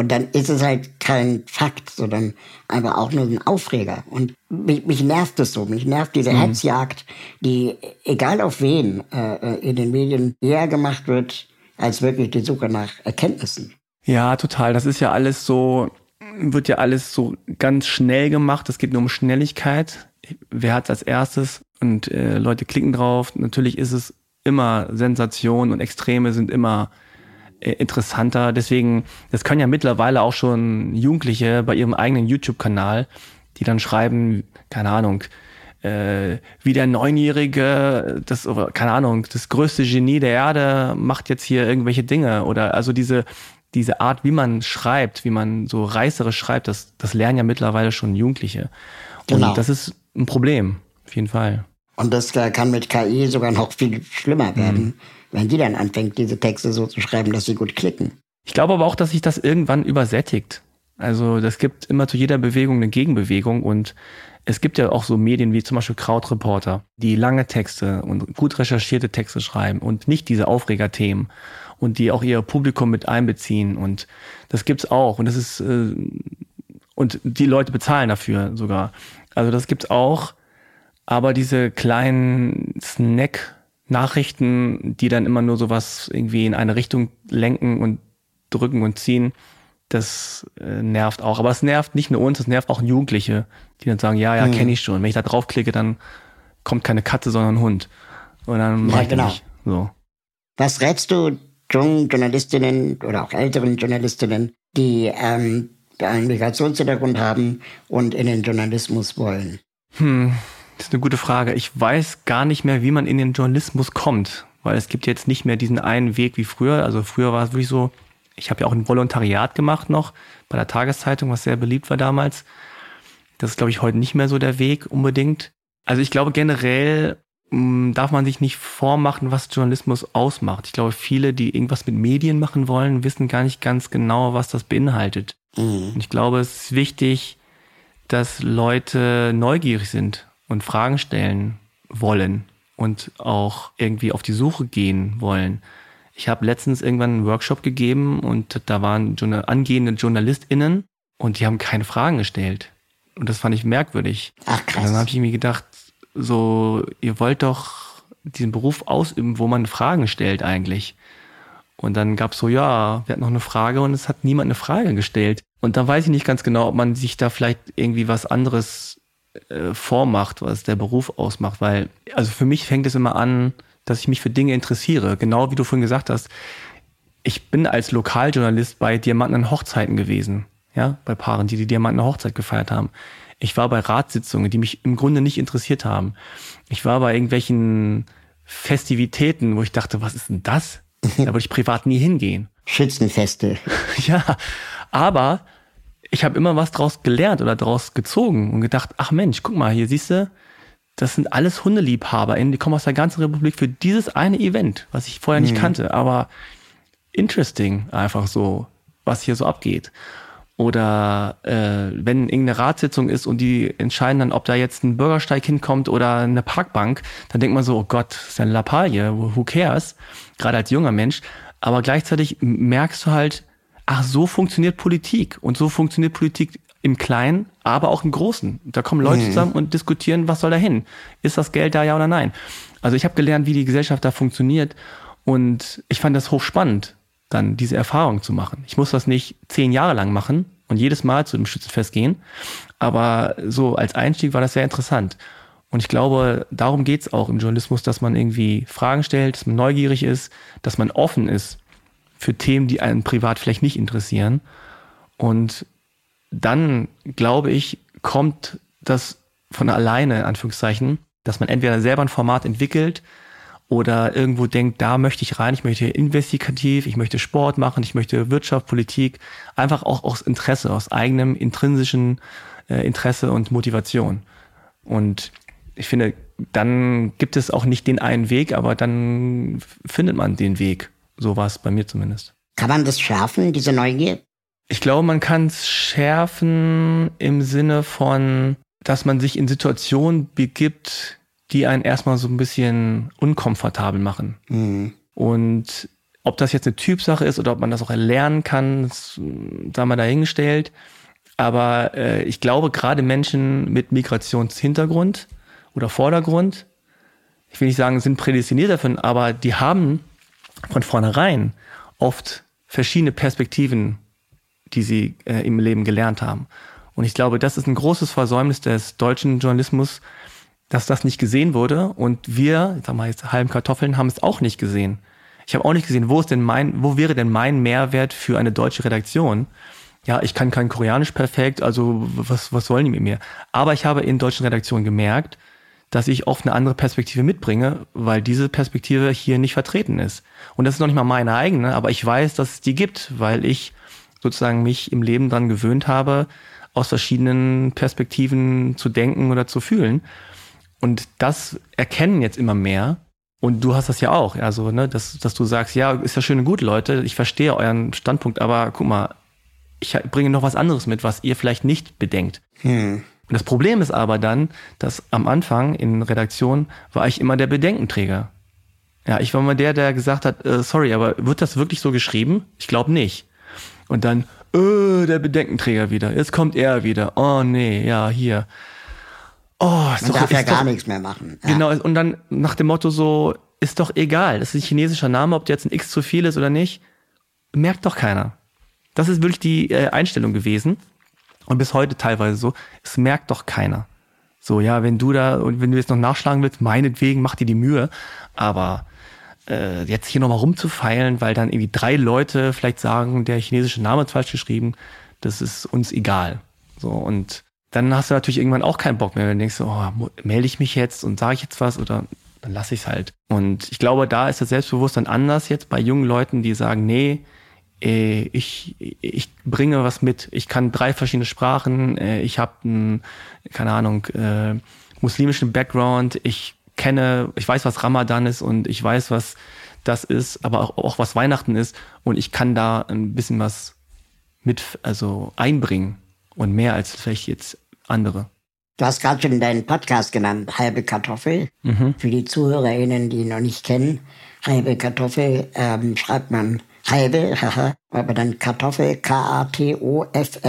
Und dann ist es halt kein Fakt, sondern einfach auch nur ein Aufreger. Und mich, mich nervt es so. Mich nervt diese mhm. Hetzjagd, die, egal auf wen, äh, äh, in den Medien eher gemacht wird, als wirklich die Suche nach Erkenntnissen. Ja, total. Das ist ja alles so, wird ja alles so ganz schnell gemacht. Es geht nur um Schnelligkeit. Wer hat als erstes? Und äh, Leute klicken drauf. Natürlich ist es immer Sensation und Extreme sind immer äh, interessanter. Deswegen, das können ja mittlerweile auch schon Jugendliche bei ihrem eigenen YouTube-Kanal, die dann schreiben, keine Ahnung, äh, wie der Neunjährige, das, keine Ahnung, das größte Genie der Erde macht jetzt hier irgendwelche Dinge. Oder also diese, diese Art, wie man schreibt, wie man so reißerisch schreibt, das, das lernen ja mittlerweile schon Jugendliche. Und genau. das ist ein Problem, auf jeden Fall. Und das kann mit KI sogar noch viel schlimmer werden. Mhm wenn die dann anfängt, diese Texte so zu schreiben, dass sie gut klicken. Ich glaube aber auch, dass sich das irgendwann übersättigt. Also das gibt immer zu jeder Bewegung eine Gegenbewegung und es gibt ja auch so Medien wie zum Beispiel Krautreporter, die lange Texte und gut recherchierte Texte schreiben und nicht diese Aufregerthemen und die auch ihr Publikum mit einbeziehen und das gibt's auch und das ist äh, und die Leute bezahlen dafür sogar. Also das gibt's auch, aber diese kleinen Snack Nachrichten, die dann immer nur sowas irgendwie in eine Richtung lenken und drücken und ziehen, das äh, nervt auch. Aber es nervt nicht nur uns, es nervt auch Jugendliche, die dann sagen, ja, ja, hm. kenne ich schon. Wenn ich da draufklicke, dann kommt keine Katze, sondern ein Hund. Und dann ja, genau. So. Was rätst du jungen Journalistinnen oder auch älteren Journalistinnen, die ähm, einen Migrationshintergrund haben und in den Journalismus wollen? Hm, das ist eine gute Frage. Ich weiß gar nicht mehr, wie man in den Journalismus kommt, weil es gibt jetzt nicht mehr diesen einen Weg wie früher. Also früher war es wirklich so, ich habe ja auch ein Volontariat gemacht noch bei der Tageszeitung, was sehr beliebt war damals. Das ist, glaube ich, heute nicht mehr so der Weg unbedingt. Also ich glaube generell darf man sich nicht vormachen, was Journalismus ausmacht. Ich glaube, viele, die irgendwas mit Medien machen wollen, wissen gar nicht ganz genau, was das beinhaltet. Mhm. Und ich glaube, es ist wichtig, dass Leute neugierig sind und Fragen stellen wollen und auch irgendwie auf die Suche gehen wollen. Ich habe letztens irgendwann einen Workshop gegeben und da waren angehende JournalistInnen und die haben keine Fragen gestellt. Und das fand ich merkwürdig. Ach krass. Und dann habe ich mir gedacht, so, ihr wollt doch diesen Beruf ausüben, wo man Fragen stellt eigentlich. Und dann gab's so, ja, wir hatten noch eine Frage und es hat niemand eine Frage gestellt. Und dann weiß ich nicht ganz genau, ob man sich da vielleicht irgendwie was anderes äh, vormacht, was der Beruf ausmacht. Weil, also für mich fängt es immer an, dass ich mich für Dinge interessiere. Genau wie du vorhin gesagt hast. Ich bin als Lokaljournalist bei Diamanten an Hochzeiten gewesen. Ja, bei Paaren, die die Diamanten Hochzeit gefeiert haben. Ich war bei Ratssitzungen, die mich im Grunde nicht interessiert haben. Ich war bei irgendwelchen Festivitäten, wo ich dachte, was ist denn das? Da würde ich privat nie hingehen. Schützenfeste. *laughs* ja, aber ich habe immer was draus gelernt oder draus gezogen und gedacht, ach Mensch, guck mal, hier siehst du, das sind alles HundeliebhaberInnen, die kommen aus der ganzen Republik für dieses eine Event, was ich vorher nicht mhm. kannte, aber interesting einfach so, was hier so abgeht. Oder äh, wenn irgendeine Ratssitzung ist und die entscheiden dann, ob da jetzt ein Bürgersteig hinkommt oder eine Parkbank, dann denkt man so, oh Gott, das ist eine Lappalie, who cares? Gerade als junger Mensch. Aber gleichzeitig merkst du halt, ach, so funktioniert Politik. Und so funktioniert Politik im Kleinen, aber auch im Großen. Da kommen Leute mhm. zusammen und diskutieren, was soll da hin? Ist das Geld da, ja oder nein? Also ich habe gelernt, wie die Gesellschaft da funktioniert. Und ich fand das hochspannend, dann diese Erfahrung zu machen. Ich muss das nicht zehn Jahre lang machen und jedes Mal zu dem Schützenfest gehen. Aber so als Einstieg war das sehr interessant. Und ich glaube, darum geht's auch im Journalismus, dass man irgendwie Fragen stellt, dass man neugierig ist, dass man offen ist für Themen, die einen privat vielleicht nicht interessieren. Und dann, glaube ich, kommt das von alleine, in Anführungszeichen, dass man entweder selber ein Format entwickelt oder irgendwo denkt, da möchte ich rein, ich möchte investigativ, ich möchte Sport machen, ich möchte Wirtschaft, Politik, einfach auch aus Interesse, aus eigenem intrinsischen äh, Interesse und Motivation. Und ich finde, dann gibt es auch nicht den einen Weg, aber dann findet man den Weg. So war es bei mir zumindest. Kann man das schärfen, diese Neugier? Ich glaube, man kann es schärfen im Sinne von, dass man sich in Situationen begibt, die einen erstmal so ein bisschen unkomfortabel machen. Mhm. Und ob das jetzt eine Typsache ist oder ob man das auch erlernen kann, das sei mal dahingestellt. Aber äh, ich glaube, gerade Menschen mit Migrationshintergrund oder Vordergrund, ich will nicht sagen, sind prädestiniert dafür, aber die haben von vornherein oft verschiedene Perspektiven, die sie äh, im Leben gelernt haben. Und ich glaube, das ist ein großes Versäumnis des deutschen Journalismus, dass das nicht gesehen wurde. Und wir, ich sag mal jetzt halben Kartoffeln, haben es auch nicht gesehen. Ich habe auch nicht gesehen, wo ist denn mein, wo wäre denn mein Mehrwert für eine deutsche Redaktion? Ja, ich kann kein Koreanisch perfekt, also was, was wollen die mit mir? Aber ich habe in deutschen Redaktionen gemerkt, dass ich oft eine andere Perspektive mitbringe, weil diese Perspektive hier nicht vertreten ist. Und das ist noch nicht mal meine eigene, aber ich weiß, dass es die gibt, weil ich sozusagen mich im Leben dran gewöhnt habe, aus verschiedenen Perspektiven zu denken oder zu fühlen. Und das erkennen jetzt immer mehr. Und du hast das ja auch, also, ne, dass, dass du sagst, ja, ist ja schön und gut, Leute, ich verstehe euren Standpunkt, aber guck mal, ich bringe noch was anderes mit, was ihr vielleicht nicht bedenkt. Hm. Und das Problem ist aber dann, dass am Anfang in Redaktion war ich immer der Bedenkenträger. Ja, ich war mal der, der gesagt hat, äh, sorry, aber wird das wirklich so geschrieben? Ich glaube nicht. Und dann, äh, der Bedenkenträger wieder. Jetzt kommt er wieder. Oh nee, ja, hier. Oh, Man doch, darf ja gar doch, nichts mehr machen. Ja. Genau, und dann nach dem Motto so, ist doch egal, das ist ein chinesischer Name, ob der jetzt ein X zu viel ist oder nicht, merkt doch keiner. Das ist wirklich die äh, Einstellung gewesen und bis heute teilweise so, es merkt doch keiner. So, ja, wenn du da und wenn du jetzt noch nachschlagen willst, meinetwegen mach dir die Mühe, aber äh, jetzt hier nochmal rumzufeilen, weil dann irgendwie drei Leute vielleicht sagen, der chinesische Name ist falsch geschrieben, das ist uns egal. So, und dann hast du natürlich irgendwann auch keinen Bock mehr, wenn du denkst, oh, melde ich mich jetzt und sage ich jetzt was oder dann lasse ich es halt. Und ich glaube, da ist das Selbstbewusstsein anders jetzt bei jungen Leuten, die sagen, nee, äh, ich, ich bringe was mit. Ich kann drei verschiedene Sprachen. Äh, ich habe einen, keine Ahnung, äh, muslimischen Background. Ich kenne, ich weiß, was Ramadan ist und ich weiß, was das ist, aber auch, auch was Weihnachten ist. Und ich kann da ein bisschen was mit, also einbringen und mehr als vielleicht jetzt andere. Du hast gerade schon deinen Podcast genannt, Halbe Kartoffel. Mhm. Für die ZuhörerInnen, die ihn noch nicht kennen, Halbe Kartoffel ähm, schreibt man halbe, aber dann Kartoffel, K-A-T-O-F-F-L.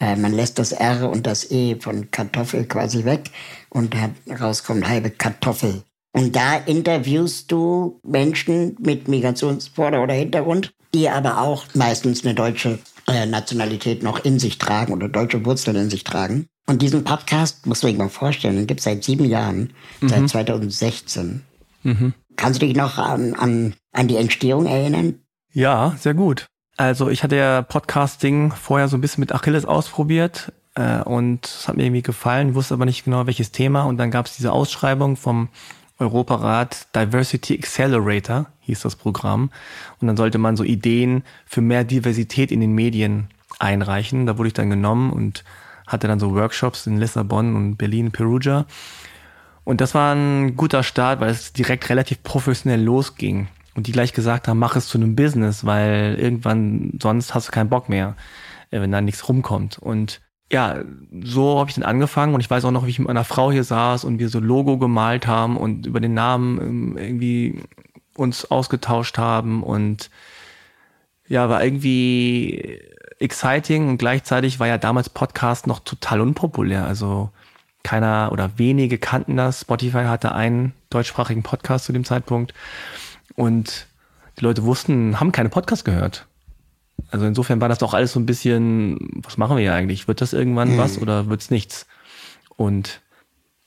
Äh, man lässt das R und das E von Kartoffel quasi weg und rauskommt halbe Kartoffel. Und da interviewst du Menschen mit Migrationsvorder- oder Hintergrund, die aber auch meistens eine deutsche äh, Nationalität noch in sich tragen oder deutsche Wurzeln in sich tragen. Und diesen Podcast, muss man sich mal vorstellen, den gibt es seit sieben Jahren, mhm. seit 2016. Mhm. Kannst du dich noch an, an, an die Entstehung erinnern? Ja, sehr gut. Also ich hatte ja Podcasting vorher so ein bisschen mit Achilles ausprobiert äh, und es hat mir irgendwie gefallen, wusste aber nicht genau welches Thema. Und dann gab es diese Ausschreibung vom Europarat Diversity Accelerator, hieß das Programm. Und dann sollte man so Ideen für mehr Diversität in den Medien einreichen. Da wurde ich dann genommen und hatte dann so Workshops in Lissabon und Berlin, Perugia. Und das war ein guter Start, weil es direkt relativ professionell losging. Und die gleich gesagt haben, mach es zu einem Business, weil irgendwann sonst hast du keinen Bock mehr, äh, wenn da nichts rumkommt. Und ja, so habe ich dann angefangen und ich weiß auch noch, wie ich mit meiner Frau hier saß und wir so Logo gemalt haben und über den Namen ähm, irgendwie uns ausgetauscht haben und ja, war irgendwie exciting und gleichzeitig war ja damals Podcast noch total unpopulär. Also keiner oder wenige kannten das. Spotify hatte einen deutschsprachigen Podcast zu dem Zeitpunkt und die Leute wussten, haben keine Podcast gehört. Also insofern war das doch alles so ein bisschen, was machen wir hier eigentlich? Wird das irgendwann mhm. was oder wird's nichts? Und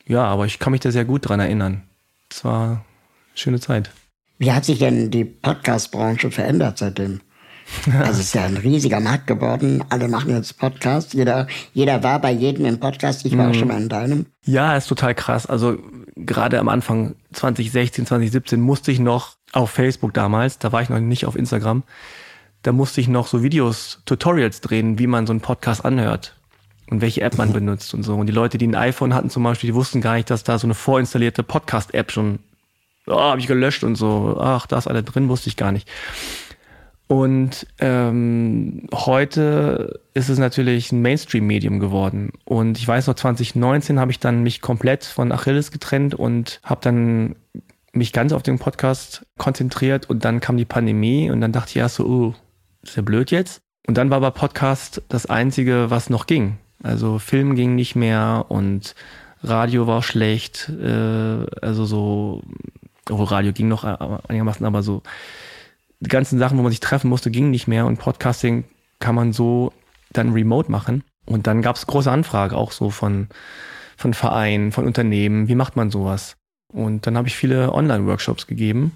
ja, aber ich kann mich da sehr gut dran erinnern. Es war eine schöne Zeit. Wie hat sich denn die Podcast-Branche verändert seitdem? *laughs* Also es ist ja ein riesiger Markt geworden. Alle machen jetzt Podcasts. Jeder, jeder war bei jedem im Podcast. Ich war mhm. auch schon mal in deinem. Ja, ist total krass. Also gerade am Anfang 2016, 2017 musste ich noch auf Facebook damals, da war ich noch nicht auf Instagram, da musste ich noch so Videos, Tutorials drehen, wie man so einen Podcast anhört und welche App man *laughs* benutzt und so. Und die Leute, die ein iPhone hatten zum Beispiel, die wussten gar nicht, dass da so eine vorinstallierte Podcast-App schon, oh, habe ich gelöscht und so, ach, da ist alle drin, wusste ich gar nicht. Und ähm, heute ist es natürlich ein Mainstream-Medium geworden. Und ich weiß noch, 2019 habe ich dann mich komplett von Achilles getrennt und habe dann mich ganz auf den Podcast konzentriert. Und dann kam die Pandemie und dann dachte ich erst so, oh, ist ja blöd jetzt. Und dann war aber Podcast das Einzige, was noch ging. Also Film ging nicht mehr und Radio war schlecht. Äh, also so, oh, Radio ging noch einigermaßen, aber so die ganzen Sachen, wo man sich treffen musste, gingen nicht mehr und Podcasting kann man so dann remote machen. Und dann gab es große Anfrage auch so von, von Vereinen, von Unternehmen, wie macht man sowas? Und dann habe ich viele Online-Workshops gegeben.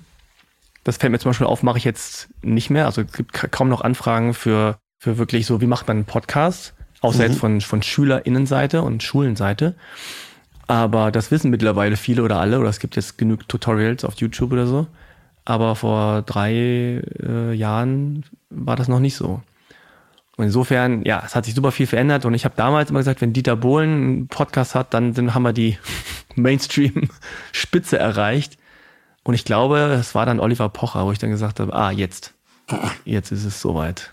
Das fällt mir zum Beispiel auf, mache ich jetzt nicht mehr. Also es gibt kaum noch Anfragen für, für wirklich so, wie macht man einen Podcast? Außer mhm. jetzt von, von SchülerInnenseite und Schulenseite. Aber das wissen mittlerweile viele oder alle, oder es gibt jetzt genug Tutorials auf YouTube oder so. Aber vor drei äh, Jahren war das noch nicht so. Und insofern, ja, es hat sich super viel verändert. Und ich habe damals immer gesagt, wenn Dieter Bohlen einen Podcast hat, dann, dann haben wir die *laughs* Mainstream-Spitze erreicht. Und ich glaube, es war dann Oliver Pocher, wo ich dann gesagt habe, ah, jetzt, jetzt ist es soweit.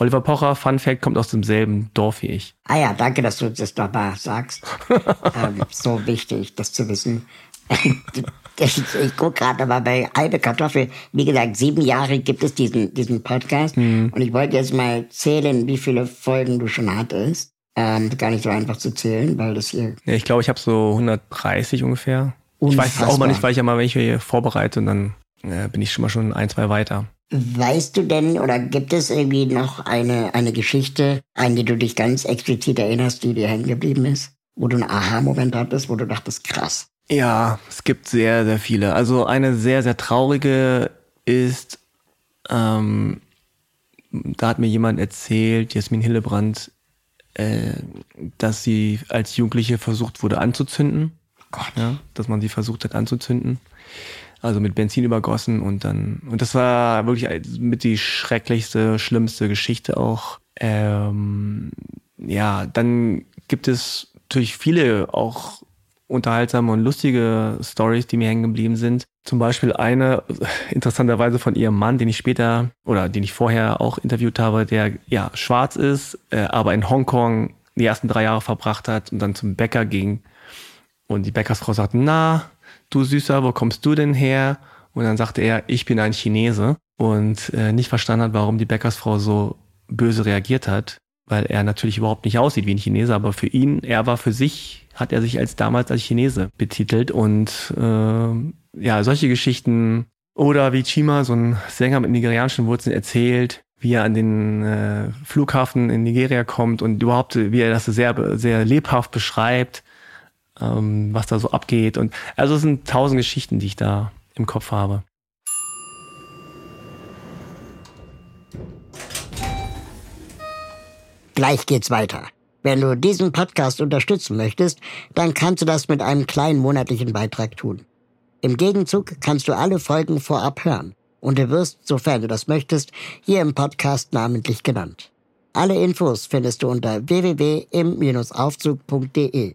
Oliver Pocher, Fun Fact, kommt aus demselben Dorf wie ich. Ah ja, danke, dass du das nochmal sagst. *laughs* ähm, so wichtig, das zu wissen. *laughs* ich, ich gucke gerade mal bei Halbe Kartoffel. Wie gesagt, sieben Jahre gibt es diesen, diesen Podcast. Mhm. Und ich wollte jetzt mal zählen, wie viele Folgen du schon hattest. Ähm, gar nicht so einfach zu zählen, weil das hier. Ja, ich glaube, ich habe so 130 ungefähr. Unfassbar. Ich weiß es auch mal nicht, weil ich ja mal welche vorbereite und dann äh, bin ich schon mal schon ein, zwei weiter. Weißt du denn oder gibt es irgendwie noch eine, eine Geschichte, an die du dich ganz explizit erinnerst, die dir hängen geblieben ist? Wo du einen Aha-Moment hattest, wo du dachtest, krass. Ja, es gibt sehr, sehr viele. Also eine sehr, sehr traurige ist, ähm, da hat mir jemand erzählt, Jasmin Hillebrand, äh, dass sie als Jugendliche versucht wurde anzuzünden. Gott. Ja, dass man sie versucht hat anzuzünden. Also mit Benzin übergossen und dann, und das war wirklich mit die schrecklichste, schlimmste Geschichte auch. Ähm, ja, dann gibt es natürlich viele auch unterhaltsame und lustige Stories, die mir hängen geblieben sind. Zum Beispiel eine *laughs* interessanterweise von ihrem Mann, den ich später oder den ich vorher auch interviewt habe, der ja schwarz ist, äh, aber in Hongkong die ersten drei Jahre verbracht hat und dann zum Bäcker ging. Und die Bäckersfrau sagt, na, du Süßer, wo kommst du denn her? Und dann sagte er, ich bin ein Chinese. Und äh, nicht verstanden hat, warum die Bäckersfrau so böse reagiert hat, weil er natürlich überhaupt nicht aussieht wie ein Chinese, aber für ihn, er war für sich hat er sich als damals als Chinese betitelt. Und äh, ja, solche Geschichten. Oder wie Chima, so ein Sänger mit nigerianischen Wurzeln, erzählt, wie er an den äh, Flughafen in Nigeria kommt und überhaupt, wie er das sehr, sehr lebhaft beschreibt, ähm, was da so abgeht. Und also es sind tausend Geschichten, die ich da im Kopf habe. Gleich geht's weiter. Wenn du diesen Podcast unterstützen möchtest, dann kannst du das mit einem kleinen monatlichen Beitrag tun. Im Gegenzug kannst du alle Folgen vorab hören und du wirst, sofern du das möchtest, hier im Podcast namentlich genannt. Alle Infos findest du unter www.im-aufzug.de.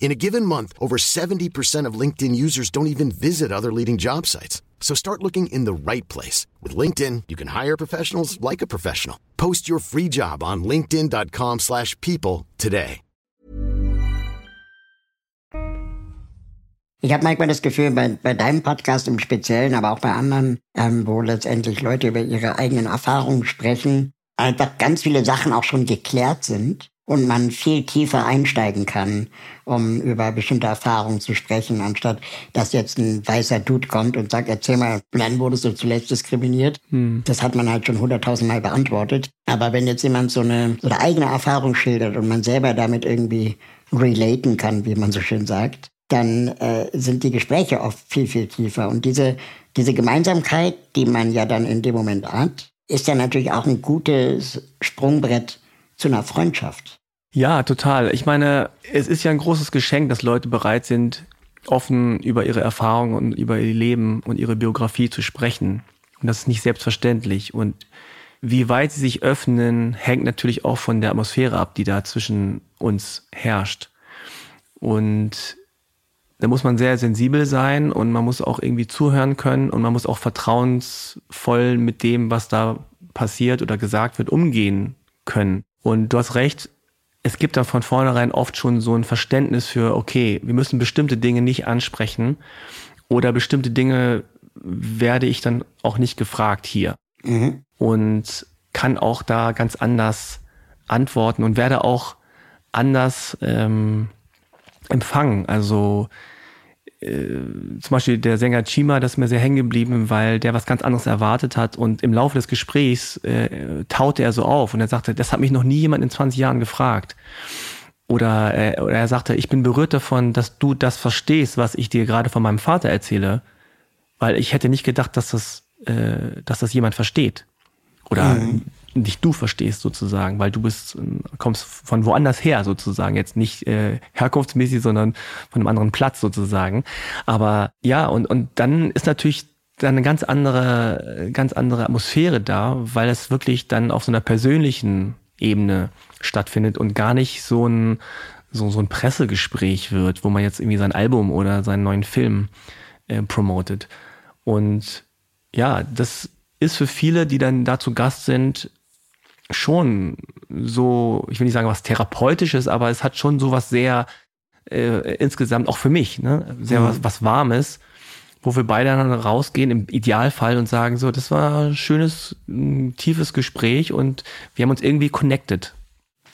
In a given month, over 70% of LinkedIn users don't even visit other leading job sites. So start looking in the right place. With LinkedIn, you can hire professionals like a professional. Post your free job on linkedin.com slash people today. Ich habe manchmal das Gefühl, bei, bei deinem Podcast im Speziellen, aber auch bei anderen, ähm, wo letztendlich Leute über ihre eigenen Erfahrungen sprechen, einfach ganz viele Sachen auch schon geklärt sind und man viel tiefer einsteigen kann, um über bestimmte Erfahrungen zu sprechen, anstatt dass jetzt ein weißer Dude kommt und sagt, erzähl mal, wann wurdest du zuletzt diskriminiert? Hm. Das hat man halt schon hunderttausendmal beantwortet. Aber wenn jetzt jemand so eine, so eine eigene Erfahrung schildert und man selber damit irgendwie relaten kann, wie man so schön sagt, dann äh, sind die Gespräche oft viel, viel tiefer. Und diese, diese Gemeinsamkeit, die man ja dann in dem Moment hat, ist ja natürlich auch ein gutes Sprungbrett zu einer Freundschaft. Ja, total. Ich meine, es ist ja ein großes Geschenk, dass Leute bereit sind, offen über ihre Erfahrungen und über ihr Leben und ihre Biografie zu sprechen. Und das ist nicht selbstverständlich. Und wie weit sie sich öffnen, hängt natürlich auch von der Atmosphäre ab, die da zwischen uns herrscht. Und da muss man sehr sensibel sein und man muss auch irgendwie zuhören können und man muss auch vertrauensvoll mit dem, was da passiert oder gesagt wird, umgehen können. Und du hast recht, es gibt da von vornherein oft schon so ein Verständnis für, okay, wir müssen bestimmte Dinge nicht ansprechen oder bestimmte Dinge werde ich dann auch nicht gefragt hier. Mhm. Und kann auch da ganz anders antworten und werde auch anders ähm, empfangen. Also zum Beispiel der Sänger Chima, das ist mir sehr hängen geblieben, weil der was ganz anderes erwartet hat und im Laufe des Gesprächs äh, taute er so auf und er sagte, das hat mich noch nie jemand in 20 Jahren gefragt. Oder, äh, oder er sagte, ich bin berührt davon, dass du das verstehst, was ich dir gerade von meinem Vater erzähle, weil ich hätte nicht gedacht, dass das, äh, dass das jemand versteht. Oder mhm dich du verstehst sozusagen, weil du bist kommst von woanders her sozusagen, jetzt nicht äh, herkunftsmäßig, sondern von einem anderen Platz sozusagen. Aber ja, und und dann ist natürlich dann eine ganz andere ganz andere Atmosphäre da, weil es wirklich dann auf so einer persönlichen Ebene stattfindet und gar nicht so ein so, so ein Pressegespräch wird, wo man jetzt irgendwie sein Album oder seinen neuen Film äh, promotet. Und ja, das ist für viele, die dann da zu Gast sind, schon so, ich will nicht sagen was Therapeutisches, aber es hat schon so was sehr äh, insgesamt auch für mich, ne, sehr mhm. was, was Warmes, wo wir beide dann rausgehen im Idealfall und sagen so, das war ein schönes, ein tiefes Gespräch und wir haben uns irgendwie connected.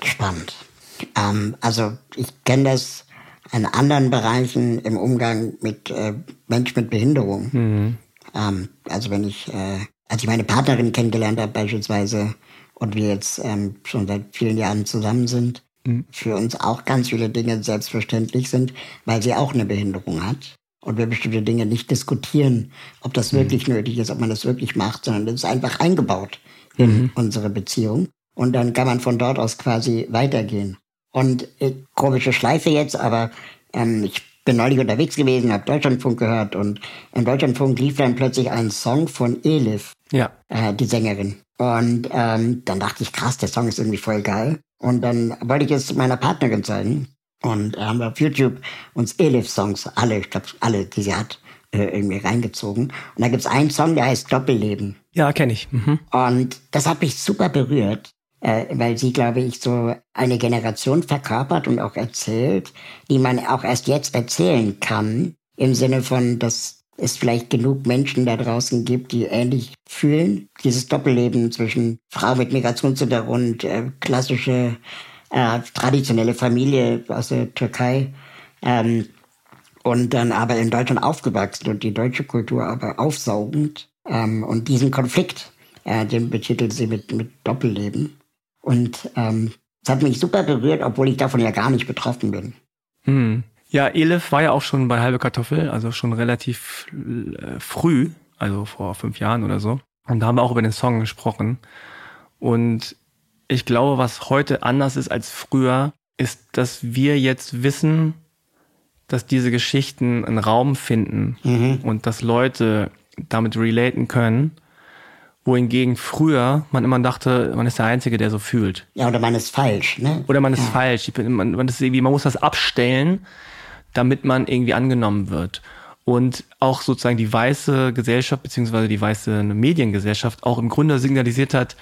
Spannend. Ähm, also ich kenne das in anderen Bereichen im Umgang mit äh, Menschen mit Behinderung. Mhm. Ähm, also wenn ich, äh, als ich meine Partnerin kennengelernt habe beispielsweise, und wir jetzt ähm, schon seit vielen Jahren zusammen sind, mhm. für uns auch ganz viele Dinge selbstverständlich sind, weil sie auch eine Behinderung hat. Und wir bestimmte Dinge nicht diskutieren, ob das mhm. wirklich nötig ist, ob man das wirklich macht, sondern das ist einfach eingebaut in mhm. unsere Beziehung. Und dann kann man von dort aus quasi weitergehen. Und äh, komische Schleife jetzt, aber ähm, ich bin neulich unterwegs gewesen, habe Deutschlandfunk gehört und im Deutschlandfunk lief dann plötzlich ein Song von Elif, ja. äh, die Sängerin. Und ähm, dann dachte ich, krass, der Song ist irgendwie voll geil. Und dann wollte ich es meiner Partnerin zeigen. Und haben wir auf YouTube uns Elif-Songs, alle, ich glaube alle, die sie hat, äh, irgendwie reingezogen. Und da gibt's einen Song, der heißt Doppelleben. Ja, kenne ich. Mhm. Und das hat mich super berührt, äh, weil sie, glaube ich, so eine Generation verkörpert und auch erzählt, die man auch erst jetzt erzählen kann. Im Sinne von, dass es vielleicht genug Menschen da draußen gibt, die ähnlich fühlen. Dieses Doppelleben zwischen Frau mit Migrationshintergrund, äh, klassische, äh, traditionelle Familie aus der Türkei ähm, und dann aber in Deutschland aufgewachsen und die deutsche Kultur aber aufsaugend. Ähm, und diesen Konflikt, äh, den betitelt sie mit, mit Doppelleben. Und ähm, es hat mich super berührt, obwohl ich davon ja gar nicht betroffen bin. Hm. Ja, Elif war ja auch schon bei Halbe Kartoffel, also schon relativ äh, früh, also vor fünf Jahren oder so. Und da haben wir auch über den Song gesprochen. Und ich glaube, was heute anders ist als früher, ist, dass wir jetzt wissen, dass diese Geschichten einen Raum finden mhm. und dass Leute damit relaten können wohingegen früher man immer dachte, man ist der Einzige, der so fühlt. Ja, oder man ist falsch, ne? Oder man ist ja. falsch. Man, man, ist irgendwie, man muss das abstellen, damit man irgendwie angenommen wird. Und auch sozusagen die weiße Gesellschaft beziehungsweise die weiße Mediengesellschaft auch im Grunde signalisiert hat,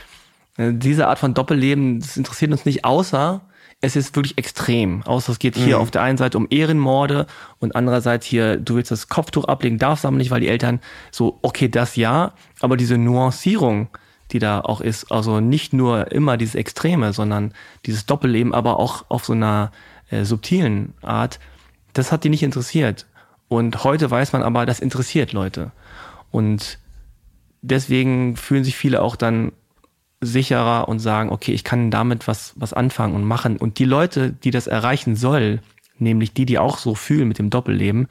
äh, diese Art von Doppelleben, das interessiert uns nicht, außer es ist wirklich extrem. Außer es geht hier mhm. auf der einen Seite um Ehrenmorde und andererseits hier, du willst das Kopftuch ablegen, darfst aber nicht, weil die Eltern so, okay, das ja, aber diese Nuancierung, die da auch ist. Also nicht nur immer dieses Extreme, sondern dieses Doppelleben, aber auch auf so einer äh, subtilen Art. Das hat die nicht interessiert. Und heute weiß man aber, das interessiert Leute. Und deswegen fühlen sich viele auch dann sicherer und sagen, okay, ich kann damit was, was anfangen und machen. Und die Leute, die das erreichen soll, nämlich die, die auch so fühlen mit dem Doppelleben,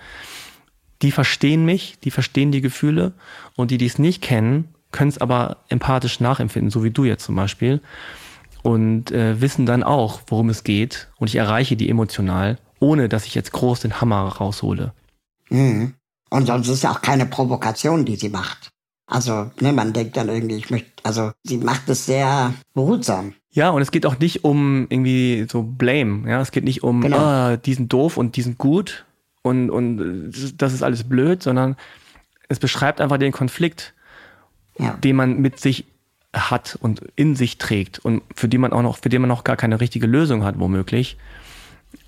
die verstehen mich, die verstehen die Gefühle und die, die es nicht kennen, können es aber empathisch nachempfinden, so wie du jetzt zum Beispiel und äh, wissen dann auch, worum es geht und ich erreiche die emotional, ohne dass ich jetzt groß den Hammer raushole. Mhm. Und sonst ist ja auch keine Provokation, die sie macht. Also, ne, man denkt dann irgendwie, ich möchte, also sie macht es sehr behutsam. Ja, und es geht auch nicht um irgendwie so Blame. Ja, es geht nicht um, genau. ah, die sind doof und die sind gut und, und das ist alles blöd, sondern es beschreibt einfach den Konflikt, ja. den man mit sich hat und in sich trägt und für die man auch noch, für den man noch gar keine richtige Lösung hat, womöglich.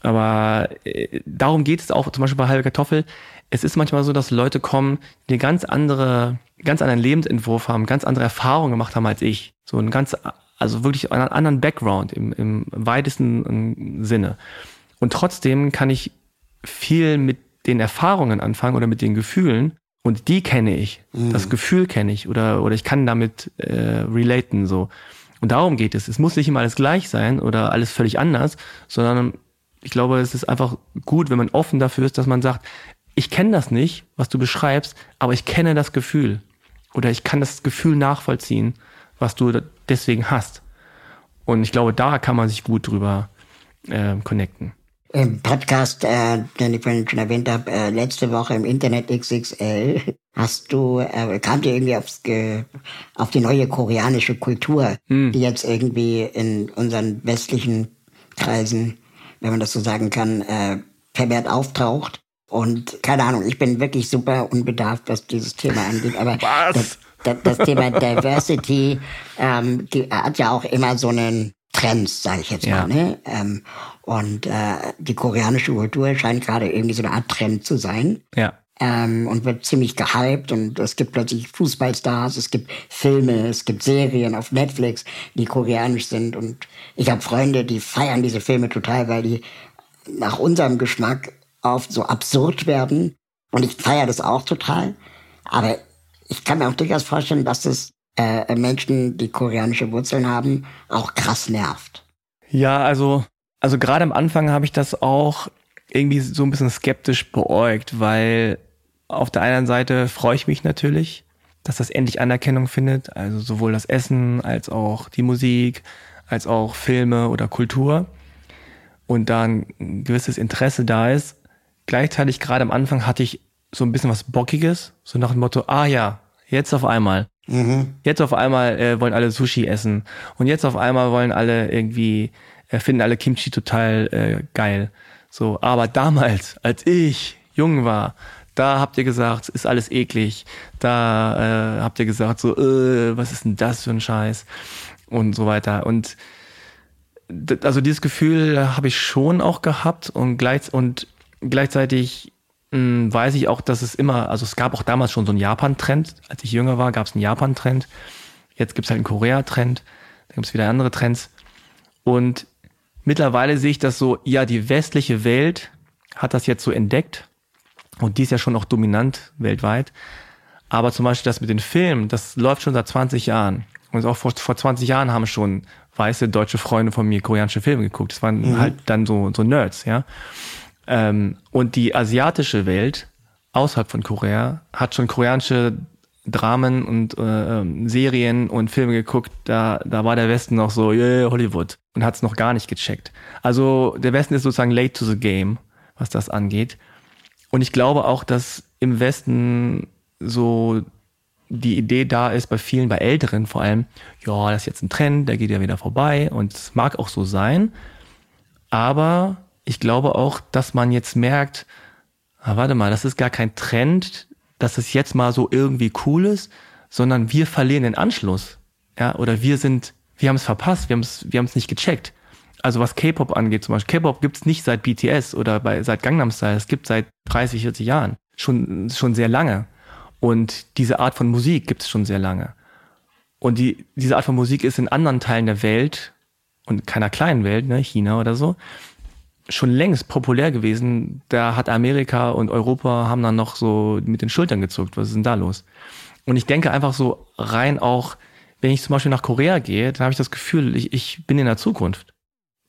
Aber äh, darum geht es auch zum Beispiel bei halbe Kartoffel. Es ist manchmal so, dass Leute kommen, die ganz andere, ganz anderen Lebensentwurf haben, ganz andere Erfahrungen gemacht haben als ich. So ein ganz, also wirklich einen anderen Background im, im weitesten Sinne. Und trotzdem kann ich viel mit den Erfahrungen anfangen oder mit den Gefühlen und die kenne ich. Mhm. Das Gefühl kenne ich oder, oder ich kann damit äh, relaten so. Und darum geht es. Es muss nicht immer alles gleich sein oder alles völlig anders, sondern ich glaube, es ist einfach gut, wenn man offen dafür ist, dass man sagt, ich kenne das nicht, was du beschreibst, aber ich kenne das Gefühl. Oder ich kann das Gefühl nachvollziehen, was du deswegen hast. Und ich glaube, da kann man sich gut drüber äh, connecten. Im Podcast, äh, den ich vorhin schon erwähnt habe, äh, letzte Woche im Internet XXL, hast du, äh, kam dir irgendwie aufs, äh, auf die neue koreanische Kultur, hm. die jetzt irgendwie in unseren westlichen Kreisen wenn man das so sagen kann, äh, vermehrt auftaucht. Und keine Ahnung, ich bin wirklich super unbedarft, was dieses Thema angeht. Aber das, das, das, Thema Diversity ähm, die, hat ja auch immer so einen Trend, sage ich jetzt ja. mal. Ne? Ähm, und äh, die koreanische Kultur scheint gerade irgendwie so eine Art Trend zu sein. Ja ähm, und wird ziemlich gehypt. Und es gibt plötzlich Fußballstars, es gibt Filme, es gibt Serien auf Netflix, die koreanisch sind. Und ich habe Freunde, die feiern diese Filme total, weil die nach unserem Geschmack oft so absurd werden. Und ich feiere das auch total, aber ich kann mir auch durchaus vorstellen, dass es äh, Menschen, die koreanische Wurzeln haben, auch krass nervt. Ja, also also gerade am Anfang habe ich das auch irgendwie so ein bisschen skeptisch beäugt, weil auf der einen Seite freue ich mich natürlich, dass das endlich Anerkennung findet, also sowohl das Essen als auch die Musik, als auch Filme oder Kultur und da ein gewisses Interesse da ist. Gleichzeitig gerade am Anfang hatte ich so ein bisschen was Bockiges, so nach dem Motto, ah ja, jetzt auf einmal. Mhm. Jetzt auf einmal äh, wollen alle Sushi essen und jetzt auf einmal wollen alle irgendwie, äh, finden alle Kimchi total äh, geil. So, aber damals, als ich jung war, da habt ihr gesagt, ist alles eklig. Da äh, habt ihr gesagt, so, äh, was ist denn das für ein Scheiß? Und so weiter. Und also dieses Gefühl habe ich schon auch gehabt und, gleich, und gleichzeitig mh, hm, weiß ich auch, dass es immer, also es gab auch damals schon so einen Japan-Trend. Als ich jünger war, gab es einen Japan-Trend. Jetzt gibt es halt einen Korea-Trend. Da gibt es wieder andere Trends. Und Mittlerweile sehe ich das so, ja, die westliche Welt hat das jetzt so entdeckt und die ist ja schon auch dominant weltweit. Aber zum Beispiel das mit den Filmen, das läuft schon seit 20 Jahren. Und auch vor, vor 20 Jahren haben schon weiße deutsche Freunde von mir koreanische Filme geguckt. Das waren mhm. halt dann so, so Nerds, ja. Ähm, und die asiatische Welt außerhalb von Korea hat schon koreanische Dramen und äh, ähm, Serien und Filme geguckt, da, da war der Westen noch so, yeah, Hollywood und hat es noch gar nicht gecheckt. Also der Westen ist sozusagen late to the game, was das angeht. Und ich glaube auch, dass im Westen so die Idee da ist, bei vielen, bei Älteren vor allem, ja, das ist jetzt ein Trend, der geht ja wieder vorbei und es mag auch so sein. Aber ich glaube auch, dass man jetzt merkt, ah, warte mal, das ist gar kein Trend, dass es jetzt mal so irgendwie cool ist, sondern wir verlieren den Anschluss. Ja, oder wir sind, wir haben es verpasst, wir haben es wir haben es nicht gecheckt. Also was K-Pop angeht zum Beispiel. K-Pop gibt's nicht seit BTS oder bei, seit Gangnam Style. Es gibt seit 30, 40 Jahren. Schon, schon sehr lange. Und diese Art von Musik gibt's schon sehr lange. Und die, diese Art von Musik ist in anderen Teilen der Welt und keiner kleinen Welt, ne, China oder so, schon längst populär gewesen. Da hat Amerika und Europa haben dann noch so mit den Schultern gezuckt. Was ist denn da los? Und ich denke einfach so rein auch, wenn ich zum Beispiel nach Korea gehe, dann habe ich das Gefühl, ich, ich bin in der Zukunft.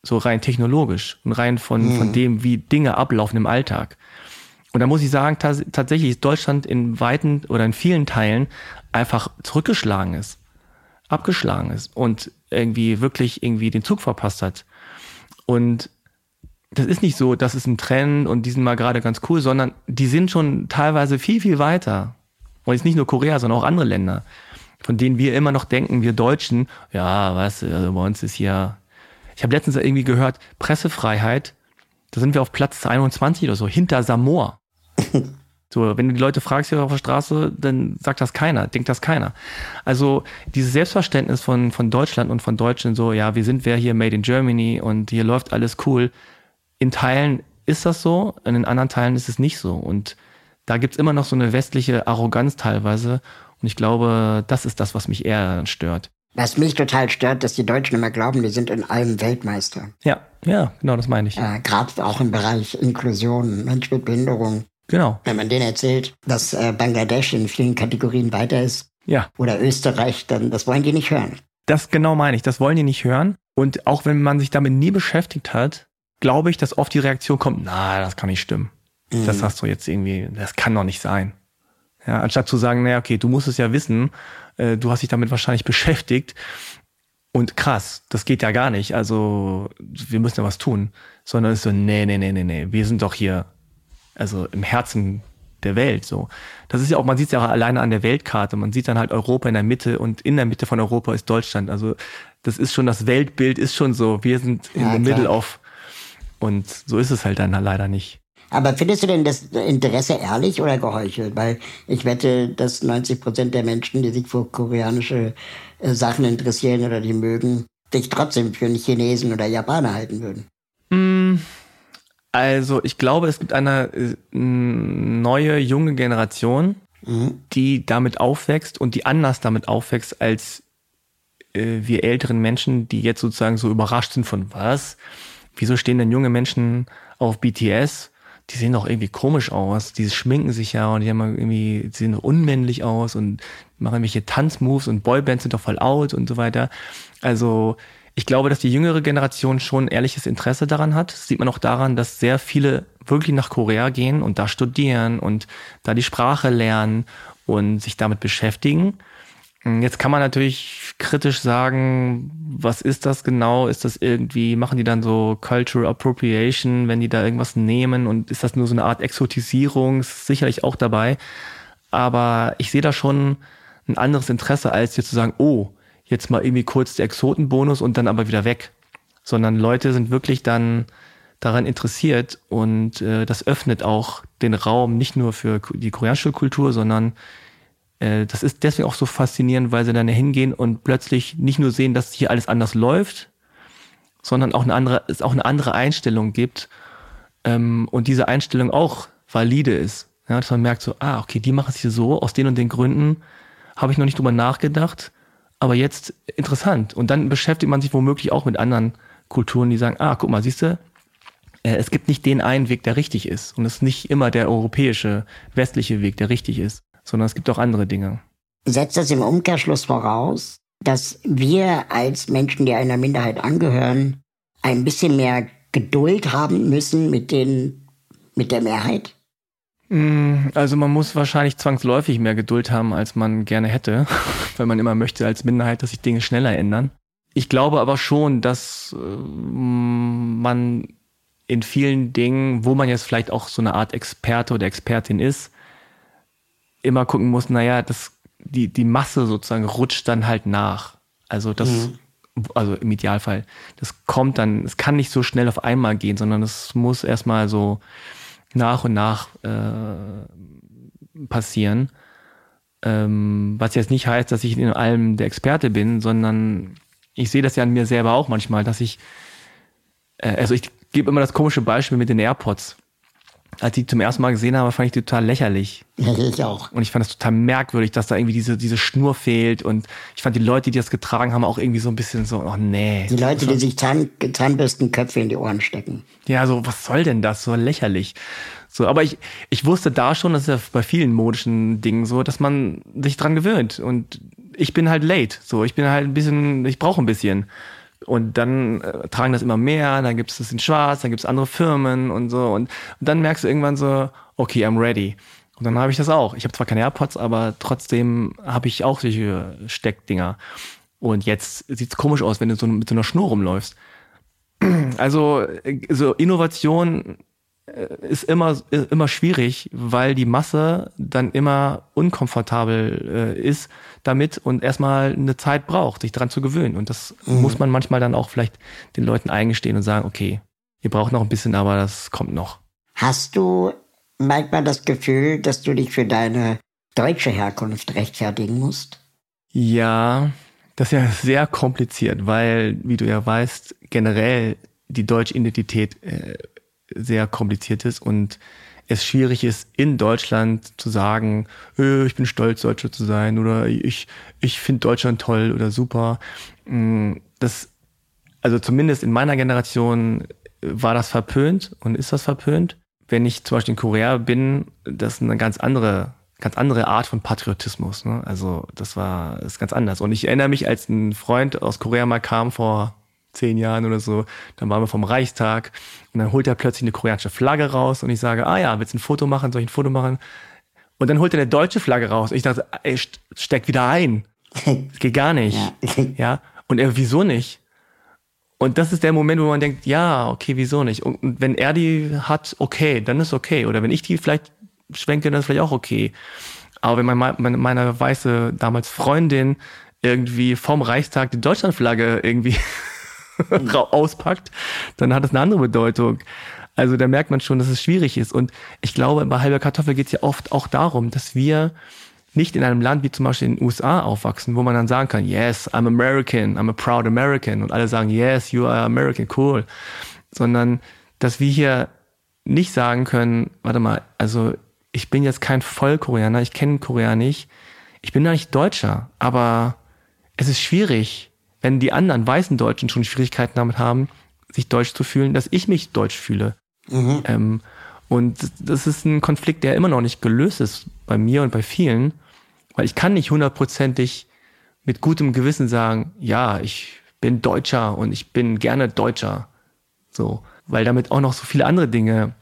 So rein technologisch und rein von, mhm. von dem, wie Dinge ablaufen im Alltag. Und da muss ich sagen, tatsächlich ist Deutschland in weiten oder in vielen Teilen einfach zurückgeschlagen ist, abgeschlagen ist und irgendwie wirklich irgendwie den Zug verpasst hat. Und das ist nicht so, das ist ein Trend und die sind mal gerade ganz cool, sondern die sind schon teilweise viel, viel weiter. Und jetzt nicht nur Korea, sondern auch andere Länder, von denen wir immer noch denken, wir Deutschen, ja, was, also bei uns ist hier, ich habe letztens irgendwie gehört, Pressefreiheit, da sind wir auf Platz 21 oder so, hinter Samoa. *laughs* So, wenn du die Leute fragst hier auf der Straße, dann sagt das keiner, denkt das keiner. Also dieses Selbstverständnis von, von Deutschland und von Deutschen so, ja, wir sind wer hier made in Germany und hier läuft alles cool. In Teilen ist das so, in anderen Teilen ist es nicht so. Und da gibt's immer noch so eine westliche Arroganz teilweise. Und ich glaube, das ist das, was mich eher stört. Was mich total stört, dass die Deutschen immer glauben, die sind in allem Weltmeister. Ja, ja, genau, das meine ich. Äh, Gerade auch im Bereich Inklusion, Mensch mit Behinderung. Genau. Wenn man denen erzählt, dass äh, Bangladesch in vielen Kategorien weiter ist. Ja. Oder Österreich, dann das wollen die nicht hören. Das genau meine ich. Das wollen die nicht hören. Und auch wenn man sich damit nie beschäftigt hat, glaube ich, dass oft die Reaktion kommt, na, das kann nicht stimmen. Mhm. Das hast du jetzt irgendwie, das kann doch nicht sein. Ja, anstatt zu sagen, naja, okay, du musst es ja wissen, äh, du hast dich damit wahrscheinlich beschäftigt. Und krass, das geht ja gar nicht. Also, wir müssen ja was tun. Sondern es ist so, nee, nee, nee, nee, nee, wir sind doch hier, also im Herzen der Welt, so. Das ist ja auch, man sieht es ja auch alleine an der Weltkarte. Man sieht dann halt Europa in der Mitte und in der Mitte von Europa ist Deutschland. Also, das ist schon, das Weltbild ist schon so. Wir sind in ja, the middle of. Und so ist es halt dann leider nicht. Aber findest du denn das Interesse ehrlich oder geheuchelt? Weil ich wette, dass 90 Prozent der Menschen, die sich für koreanische äh, Sachen interessieren oder die mögen, dich trotzdem für einen Chinesen oder Japaner halten würden. Mm, also ich glaube, es gibt eine äh, neue, junge Generation, mhm. die damit aufwächst und die anders damit aufwächst als äh, wir älteren Menschen, die jetzt sozusagen so überrascht sind von was? Wieso stehen denn junge Menschen auf BTS? Die sehen doch irgendwie komisch aus, die schminken sich ja und die haben irgendwie, die sehen unmännlich aus und machen irgendwelche Tanzmoves und Boybands sind doch voll out und so weiter. Also ich glaube, dass die jüngere Generation schon ehrliches Interesse daran hat. Das sieht man auch daran, dass sehr viele wirklich nach Korea gehen und da studieren und da die Sprache lernen und sich damit beschäftigen. Jetzt kann man natürlich kritisch sagen, was ist das genau? Ist das irgendwie, machen die dann so Cultural Appropriation, wenn die da irgendwas nehmen und ist das nur so eine Art Exotisierung? Ist sicherlich auch dabei. Aber ich sehe da schon ein anderes Interesse, als jetzt zu sagen, oh, jetzt mal irgendwie kurz der Exotenbonus und dann aber wieder weg. Sondern Leute sind wirklich dann daran interessiert und äh, das öffnet auch den Raum nicht nur für die koreanische Kultur, sondern äh, das ist deswegen auch so faszinierend, weil sie dann hingehen und plötzlich nicht nur sehen, dass hier alles anders läuft, sondern auch eine andere, es auch eine andere Einstellung gibt ähm, und diese Einstellung auch valide ist. Ja, dass man merkt so, ah, okay, die machen es hier so, aus den und den Gründen habe ich noch nicht drüber nachgedacht, aber jetzt interessant. Und dann beschäftigt man sich womöglich auch mit anderen Kulturen, die sagen, ah, guck mal, siehst du, äh, es gibt nicht den einen Weg, der richtig ist. Und es ist nicht immer der europäische, westliche Weg, der richtig ist sondern es gibt auch andere Dinge. Setzt das im Umkehrschluss voraus, dass wir als Menschen, die einer Minderheit angehören, ein bisschen mehr Geduld haben müssen mit den, mit der Mehrheit? Mm, also man muss wahrscheinlich zwangsläufig mehr Geduld haben, als man gerne hätte, *laughs* weil man immer möchte als Minderheit, dass sich Dinge schneller ändern. Ich glaube aber schon, dass äh, man in vielen Dingen, wo man jetzt vielleicht auch so eine Art Experte oder Expertin ist, immer gucken muss, naja, das, die, die Masse sozusagen rutscht dann halt nach. Also das, mhm. also im Idealfall, das kommt dann, es kann nicht so schnell auf einmal gehen, sondern es muss erstmal so nach und nach äh, passieren. Ähm, was jetzt nicht heißt, dass ich in allem der Experte bin, sondern ich sehe das ja an mir selber auch manchmal, dass ich, äh, also ich gebe immer das komische Beispiel mit den AirPods. Als ich die zum ersten Mal gesehen habe, fand ich die total lächerlich. Ja, ich auch. Und ich fand es total merkwürdig, dass da irgendwie diese, diese Schnur fehlt. Und ich fand die Leute, die das getragen haben, auch irgendwie so ein bisschen so, oh nee. Die Leute, die sich Zahn, Zahnbürstenköpfe in die Ohren stecken. Ja, so, was soll denn das? So lächerlich. So, aber ich, ich wusste da schon, das ist ja bei vielen modischen Dingen so, dass man sich dran gewöhnt. Und ich bin halt late. So, ich bin halt ein bisschen, ich brauche ein bisschen. Und dann äh, tragen das immer mehr, dann gibt es das in Schwarz, dann gibt es andere Firmen und so. Und, und dann merkst du irgendwann so, okay, I'm ready. Und dann habe ich das auch. Ich habe zwar keine AirPods, aber trotzdem habe ich auch solche Steckdinger. Und jetzt sieht's komisch aus, wenn du so mit so einer Schnur rumläufst. Also äh, so Innovation ist immer, immer schwierig, weil die Masse dann immer unkomfortabel äh, ist damit und erstmal eine Zeit braucht, sich daran zu gewöhnen. Und das mhm. muss man manchmal dann auch vielleicht den Leuten eingestehen und sagen, okay, ihr braucht noch ein bisschen, aber das kommt noch. Hast du manchmal das Gefühl, dass du dich für deine deutsche Herkunft rechtfertigen musst? Ja, das ist ja sehr kompliziert, weil, wie du ja weißt, generell die deutsche Identität äh, sehr kompliziert ist und es schwierig ist, in Deutschland zu sagen, äh, ich bin stolz, Deutscher zu sein oder ich, ich finde Deutschland toll oder super. Mm, das, also zumindest in meiner Generation war das verpönt und ist das verpönt. Wenn ich zum Beispiel in Korea bin, das ist eine ganz andere, ganz andere Art von Patriotismus. Ne? Also das war ist ganz anders. Und ich erinnere mich, als ein Freund aus Korea mal kam vor zehn Jahren oder so, dann waren wir vom Reichstag und dann holt er plötzlich eine koreanische Flagge raus und ich sage, ah ja, willst du ein Foto machen? Soll ich ein Foto machen? Und dann holt er eine deutsche Flagge raus. Und ich dachte, ey, steck wieder ein. Das *laughs* geht gar nicht. Ja. Und er, wieso nicht? Und das ist der Moment, wo man denkt, ja, okay, wieso nicht? Und wenn er die hat, okay, dann ist okay. Oder wenn ich die vielleicht schwenke, dann ist vielleicht auch okay. Aber wenn mein, meine, meine weiße damals Freundin irgendwie vom Reichstag die Deutschlandflagge irgendwie *laughs* *laughs* auspackt, dann hat das eine andere Bedeutung. Also da merkt man schon, dass es schwierig ist. Und ich glaube, bei halber Kartoffel geht es ja oft auch darum, dass wir nicht in einem Land wie zum Beispiel in den USA aufwachsen, wo man dann sagen kann, yes, I'm American, I'm a proud American. Und alle sagen, yes, you are American, cool. Sondern, dass wir hier nicht sagen können, warte mal, also ich bin jetzt kein Vollkoreaner, ich kenne Korea nicht, ich bin nicht Deutscher, aber es ist schwierig, wenn die anderen weißen Deutschen schon Schwierigkeiten damit haben, sich deutsch zu fühlen, dass ich mich deutsch fühle. Mhm. Ähm, und das ist ein Konflikt, der immer noch nicht gelöst ist bei mir und bei vielen, weil ich kann nicht hundertprozentig mit gutem Gewissen sagen, ja, ich bin Deutscher und ich bin gerne Deutscher. So, weil damit auch noch so viele andere Dinge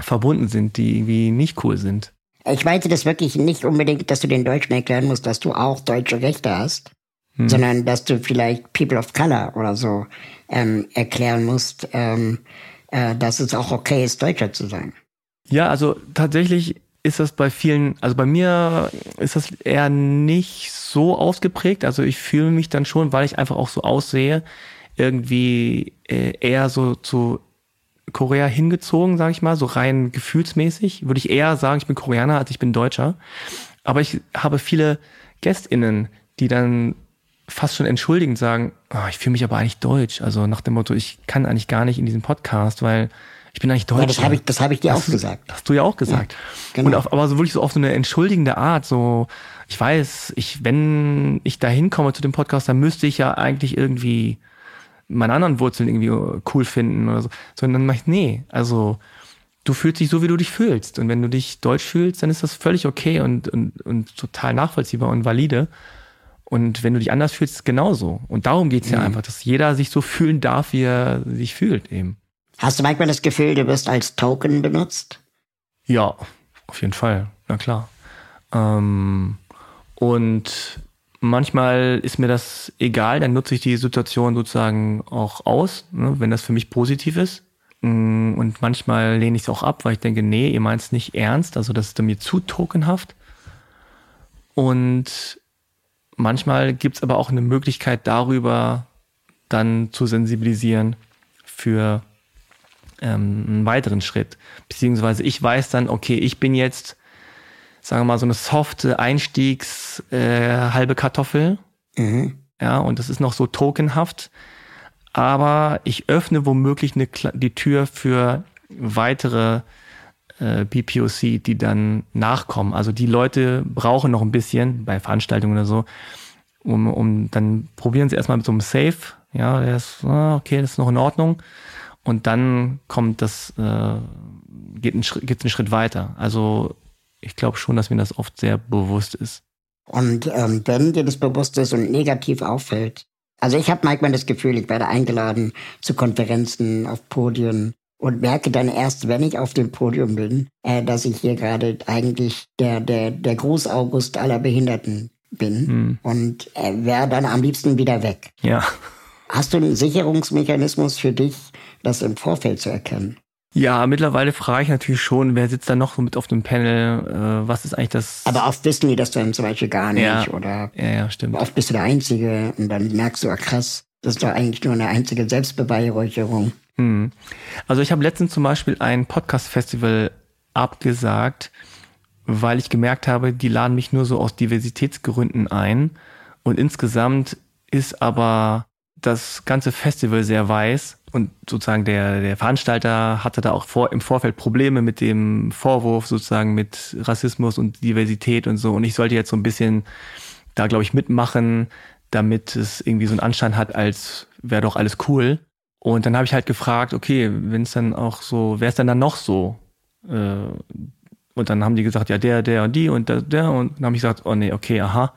verbunden sind, die irgendwie nicht cool sind. Ich meinte das wirklich nicht unbedingt, dass du den Deutschen erklären musst, dass du auch deutsche Rechte hast, hm. sondern dass du vielleicht People of Color oder so ähm, erklären musst, ähm, äh, dass es auch okay ist, Deutscher zu sein. Ja, also tatsächlich ist das bei vielen, also bei mir ist das eher nicht so ausgeprägt. Also ich fühle mich dann schon, weil ich einfach auch so aussehe, irgendwie äh, eher so zu Korea hingezogen, sage ich mal, so rein gefühlsmäßig. Würde ich eher sagen, ich bin Koreaner, als ich bin Deutscher. Aber ich habe viele GästInnen, die dann fast schon entschuldigend sagen, oh, ich fühle mich aber eigentlich deutsch. Also nach dem Motto, ich kann eigentlich gar nicht in diesem Podcast, weil ich bin eigentlich deutsch. Ja, das habe ich, das hab ich dir auch gesagt. Hast du ja auch gesagt. Ja, genau. Und auf, aber so wirklich so auf so eine entschuldigende Art, so, ich weiß, ich, wenn ich da hinkomme zu dem Podcast, dann müsste ich ja eigentlich irgendwie meine anderen Wurzeln irgendwie cool finden oder so. Sondern dann mach ich, nee, also du fühlst dich so, wie du dich fühlst. Und wenn du dich deutsch fühlst, dann ist das völlig okay und, und, und total nachvollziehbar und valide. Und wenn du dich anders fühlst, genauso. Und darum geht's ja mhm. einfach, dass jeder sich so fühlen darf, wie er sich fühlt eben. Hast du manchmal das Gefühl, du wirst als Token benutzt? Ja, auf jeden Fall, na klar. Ähm, und manchmal ist mir das egal, dann nutze ich die Situation sozusagen auch aus, ne, wenn das für mich positiv ist. Mm, und manchmal lehne ich es auch ab, weil ich denke, nee, ihr meint es nicht ernst, also das ist mir zu tokenhaft. Und manchmal gibt es aber auch eine Möglichkeit darüber, dann zu sensibilisieren für ähm, einen weiteren Schritt. Beziehungsweise ich weiß dann, okay, ich bin jetzt, sagen wir mal, so eine softe Einstiegs äh, halbe Kartoffel. Mhm. Ja, und das ist noch so tokenhaft. Aber ich öffne womöglich eine, die Tür für weitere äh, BPOC, die dann nachkommen. Also die Leute brauchen noch ein bisschen bei Veranstaltungen oder so, um, um dann probieren sie erstmal mit so einem Safe. Ja, der ist, ah, okay, das ist noch in Ordnung. Und dann kommt das, äh, geht, ein Schritt, geht einen Schritt weiter. Also ich glaube schon, dass mir das oft sehr bewusst ist. Und ähm, wenn dir das bewusst ist und negativ auffällt, also ich habe manchmal das Gefühl, ich werde eingeladen zu Konferenzen, auf Podien und merke dann erst, wenn ich auf dem Podium bin, äh, dass ich hier gerade eigentlich der, der, der Großaugust aller Behinderten bin hm. und äh, wäre dann am liebsten wieder weg. Ja. Hast du einen Sicherungsmechanismus für dich, das im Vorfeld zu erkennen? Ja, mittlerweile frage ich natürlich schon, wer sitzt da noch so mit auf dem Panel, äh, was ist eigentlich das... Aber oft wissen die das dann zum Beispiel gar nicht, ja. oder? Ja, ja, stimmt. Oft bist du der Einzige und dann merkst du, ah, krass, das ist doch eigentlich nur eine einzige Selbstbeweihräucherung. Hm. Also ich habe letztens zum Beispiel ein Podcast-Festival abgesagt, weil ich gemerkt habe, die laden mich nur so aus Diversitätsgründen ein und insgesamt ist aber das ganze Festival sehr weiß und sozusagen der, der Veranstalter hatte da auch vor, im Vorfeld Probleme mit dem Vorwurf sozusagen mit Rassismus und Diversität und so. Und ich sollte jetzt so ein bisschen da, glaube ich, mitmachen, damit es irgendwie so einen Anschein hat, als wäre doch alles cool. Und dann habe ich halt gefragt, okay, wenn es dann auch so, wer ist denn dann noch so? Äh, und dann haben die gesagt, ja, der, der und die und der, der. Und dann habe ich gesagt, oh nee, okay, aha.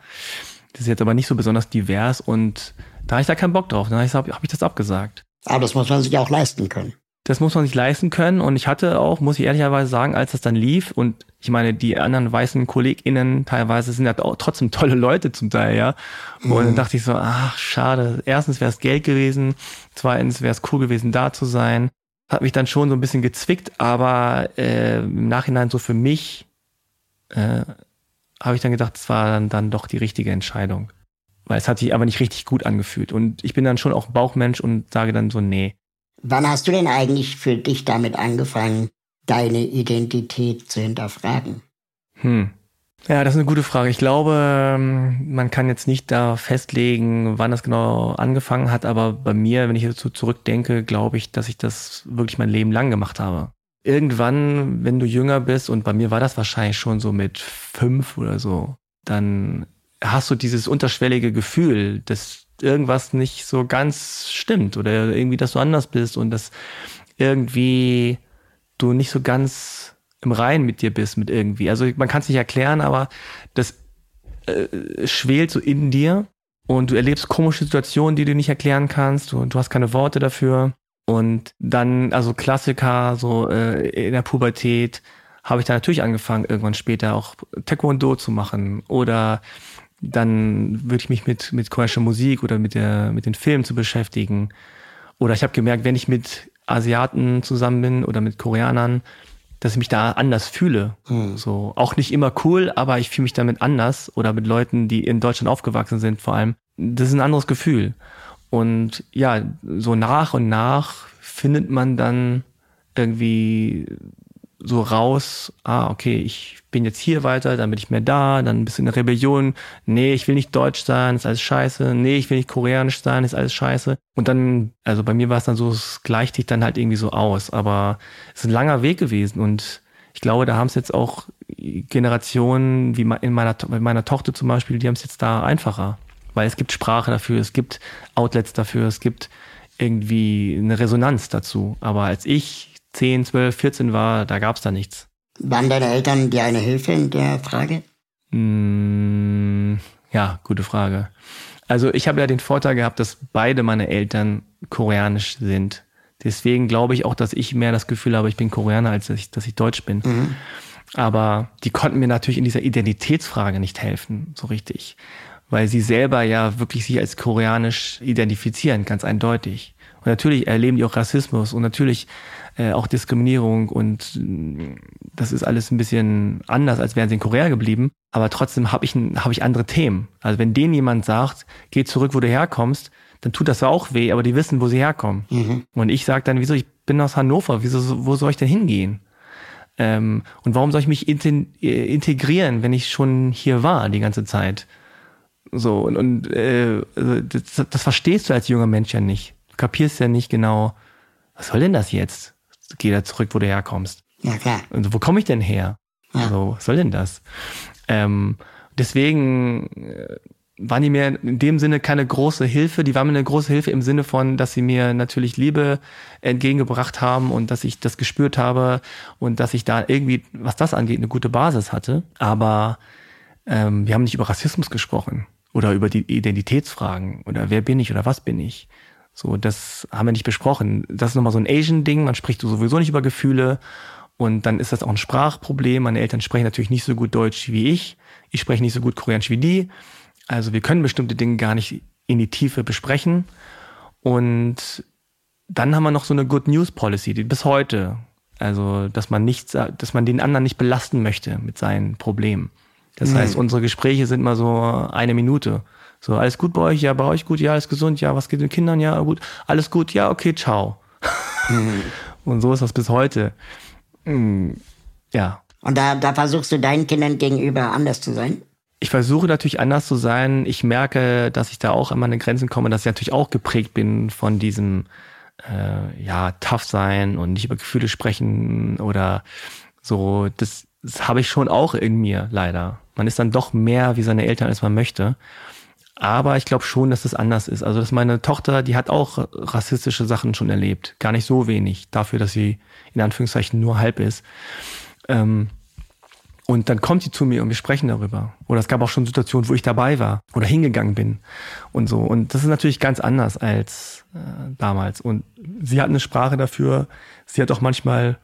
Das ist jetzt aber nicht so besonders divers und da habe ich da keinen Bock drauf. Dann habe hab ich das abgesagt. Aber das muss man sich auch leisten können. Das muss man sich leisten können. Und ich hatte auch, muss ich ehrlicherweise sagen, als das dann lief, und ich meine, die anderen weißen KollegInnen teilweise sind ja auch trotzdem tolle Leute zum Teil, ja. Und mhm. dann dachte ich so, ach, schade. Erstens wäre es Geld gewesen. Zweitens wäre es cool gewesen, da zu sein. Hat mich dann schon so ein bisschen gezwickt, aber äh, im Nachhinein so für mich äh, habe ich dann gedacht, es war dann, dann doch die richtige Entscheidung weil es hat sich aber nicht richtig gut angefühlt. Und ich bin dann schon auch Bauchmensch und sage dann so, nee. Wann hast du denn eigentlich für dich damit angefangen, deine Identität zu hinterfragen? Hm. Ja, das ist eine gute Frage. Ich glaube, ähm, man kann jetzt nicht da festlegen, wann das genau angefangen hat, aber bei mir, wenn ich dazu zurückdenke, glaube ich, dass ich das wirklich mein Leben lang gemacht habe. Irgendwann, wenn du jünger bist, und bei mir war das wahrscheinlich schon so mit fünf oder so, dann hast du dieses unterschwellige Gefühl, dass irgendwas nicht so ganz stimmt oder irgendwie, dass du anders bist und dass irgendwie du nicht so ganz im Reinen mit dir bist, mit irgendwie. Also man kann es nicht erklären, aber das äh, schwelt so in dir und du erlebst komische Situationen, die du nicht erklären kannst und du hast keine Worte dafür. Und dann, also Klassiker, so äh, in der Pubertät, habe ich dann natürlich angefangen, irgendwann später auch Taekwondo zu machen oder dann würde ich mich mit, mit koreanischer Musik oder mit, der, mit den Filmen zu beschäftigen. Oder ich habe gemerkt, wenn ich mit Asiaten zusammen bin oder mit Koreanern, dass ich mich da anders fühle. Hm. So auch nicht immer cool, aber ich fühle mich damit anders oder mit Leuten, die in Deutschland aufgewachsen sind, vor allem. Das ist ein anderes Gefühl. Und ja, so nach und nach findet man dann irgendwie so raus, ah, okay, ich bin jetzt hier weiter, dann bin ich mehr da, dann bist du in der Rebellion, nee, ich will nicht deutsch sein, ist alles scheiße, nee, ich will nicht koreanisch sein, ist alles scheiße. Und dann, also bei mir war es dann so, es gleicht sich dann halt irgendwie so aus, aber es ist ein langer Weg gewesen und ich glaube, da haben es jetzt auch Generationen wie in meiner, bei meiner Tochter zum Beispiel, die haben es jetzt da einfacher, weil es gibt Sprache dafür, es gibt Outlets dafür, es gibt irgendwie eine Resonanz dazu. Aber als ich 10, 12, 14 war, da gab es da nichts. Waren deine Eltern dir eine Hilfe in der Frage? Mm, ja, gute Frage. Also ich habe ja den Vorteil gehabt, dass beide meine Eltern koreanisch sind. Deswegen glaube ich auch, dass ich mehr das Gefühl habe, ich bin Koreaner, als dass ich, dass ich Deutsch bin. Mhm. Aber die konnten mir natürlich in dieser Identitätsfrage nicht helfen, so richtig. Weil sie selber ja wirklich sich als koreanisch identifizieren, ganz eindeutig. Und natürlich erleben die auch Rassismus und natürlich äh, auch Diskriminierung und äh, das ist alles ein bisschen anders, als wären sie in Korea geblieben. Aber trotzdem habe ich, hab ich andere Themen. Also wenn denen jemand sagt, geh zurück, wo du herkommst, dann tut das auch weh, aber die wissen, wo sie herkommen. Mhm. Und ich sage dann, wieso, ich bin aus Hannover, wieso, wo soll ich denn hingehen? Ähm, und warum soll ich mich äh, integrieren, wenn ich schon hier war die ganze Zeit? So, und, und äh, also das, das verstehst du als junger Mensch ja nicht. Kapierst ja nicht genau, was soll denn das jetzt? geh da zurück, wo du herkommst. Ja, klar. Also, wo komme ich denn her? Ja. Also, was soll denn das? Ähm, deswegen äh, waren die mir in dem Sinne keine große Hilfe. Die waren mir eine große Hilfe im Sinne von, dass sie mir natürlich Liebe entgegengebracht haben und dass ich das gespürt habe und dass ich da irgendwie, was das angeht, eine gute Basis hatte. Aber ähm, wir haben nicht über Rassismus gesprochen oder über die Identitätsfragen oder wer bin ich oder was bin ich. So, das haben wir nicht besprochen. Das ist nochmal so ein Asian-Ding. Man spricht sowieso nicht über Gefühle. Und dann ist das auch ein Sprachproblem. Meine Eltern sprechen natürlich nicht so gut Deutsch wie ich. Ich spreche nicht so gut Koreanisch wie die. Also wir können bestimmte Dinge gar nicht in die Tiefe besprechen. Und dann haben wir noch so eine Good News Policy, die bis heute, also dass man nicht, dass man den anderen nicht belasten möchte mit seinen Problemen. Das Mhm. heißt, unsere Gespräche sind mal so eine Minute. So, alles gut bei euch? Ja, bei euch gut? Ja, alles gesund? Ja, was geht den Kindern? Ja, gut. Alles gut? Ja, okay, ciao. *laughs* Und so ist das bis heute. Mm, Ja. Und da, da versuchst du deinen Kindern gegenüber anders zu sein? Ich versuche natürlich anders zu sein. Ich merke, dass ich da auch an meine Grenzen komme, dass ich natürlich auch geprägt bin von diesem äh, ja tough sein und nicht über Gefühle sprechen oder so. Das, das habe ich schon auch in mir leider. Man ist dann doch mehr wie seine Eltern, als man möchte. Aber ich glaube schon, dass das anders ist. Also, dass meine Tochter, die hat auch rassistische Sachen schon erlebt. Gar nicht so wenig. Dafür, dass sie in Anführungszeichen nur halb ist. Ähm, und dann kommt sie zu mir und wir sprechen darüber. Oder es gab auch schon Situationen, wo ich dabei war oder hingegangen bin und so. Und das ist natürlich ganz anders als äh, damals. Und sie hat eine Sprache dafür. Sie hat auch manchmal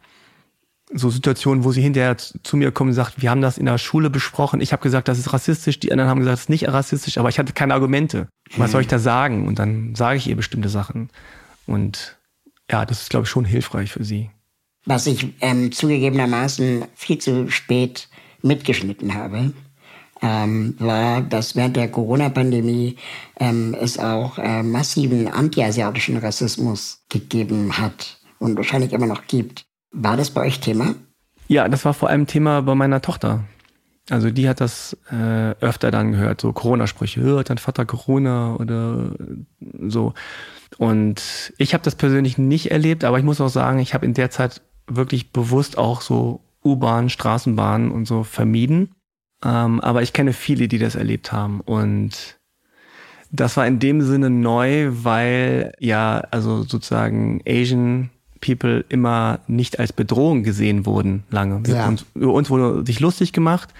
so Situationen, wo sie hinterher zu mir kommt und sagt, wir haben das in der Schule besprochen. Ich habe gesagt, das ist rassistisch. Die anderen haben gesagt, das ist nicht rassistisch. Aber ich hatte keine Argumente. Was soll ich da sagen? Und dann sage ich ihr bestimmte Sachen. Und ja, das ist, glaube ich, schon hilfreich für sie. Was ich ähm, zugegebenermaßen viel zu spät mitgeschnitten habe, ähm, war, dass während der Corona-Pandemie ähm, es auch äh, massiven antiasiatischen Rassismus gegeben hat und wahrscheinlich immer noch gibt. War das bei euch Thema? Ja, das war vor allem Thema bei meiner Tochter. Also die hat das äh, öfter dann gehört, so Corona-Sprüche, "Ja, hat dein Vater Corona oder äh, so. Und ich habe das persönlich nicht erlebt, aber ich muss auch sagen, ich habe in der Zeit wirklich bewusst auch so U-Bahn, Straßenbahn und so vermieden. Ähm, aber ich kenne viele, die das erlebt haben. Und das war in dem Sinne neu, weil ja, also sozusagen Asian People immer nicht als Bedrohung gesehen wurden lange. Ja. Und über uns wurde sich lustig gemacht,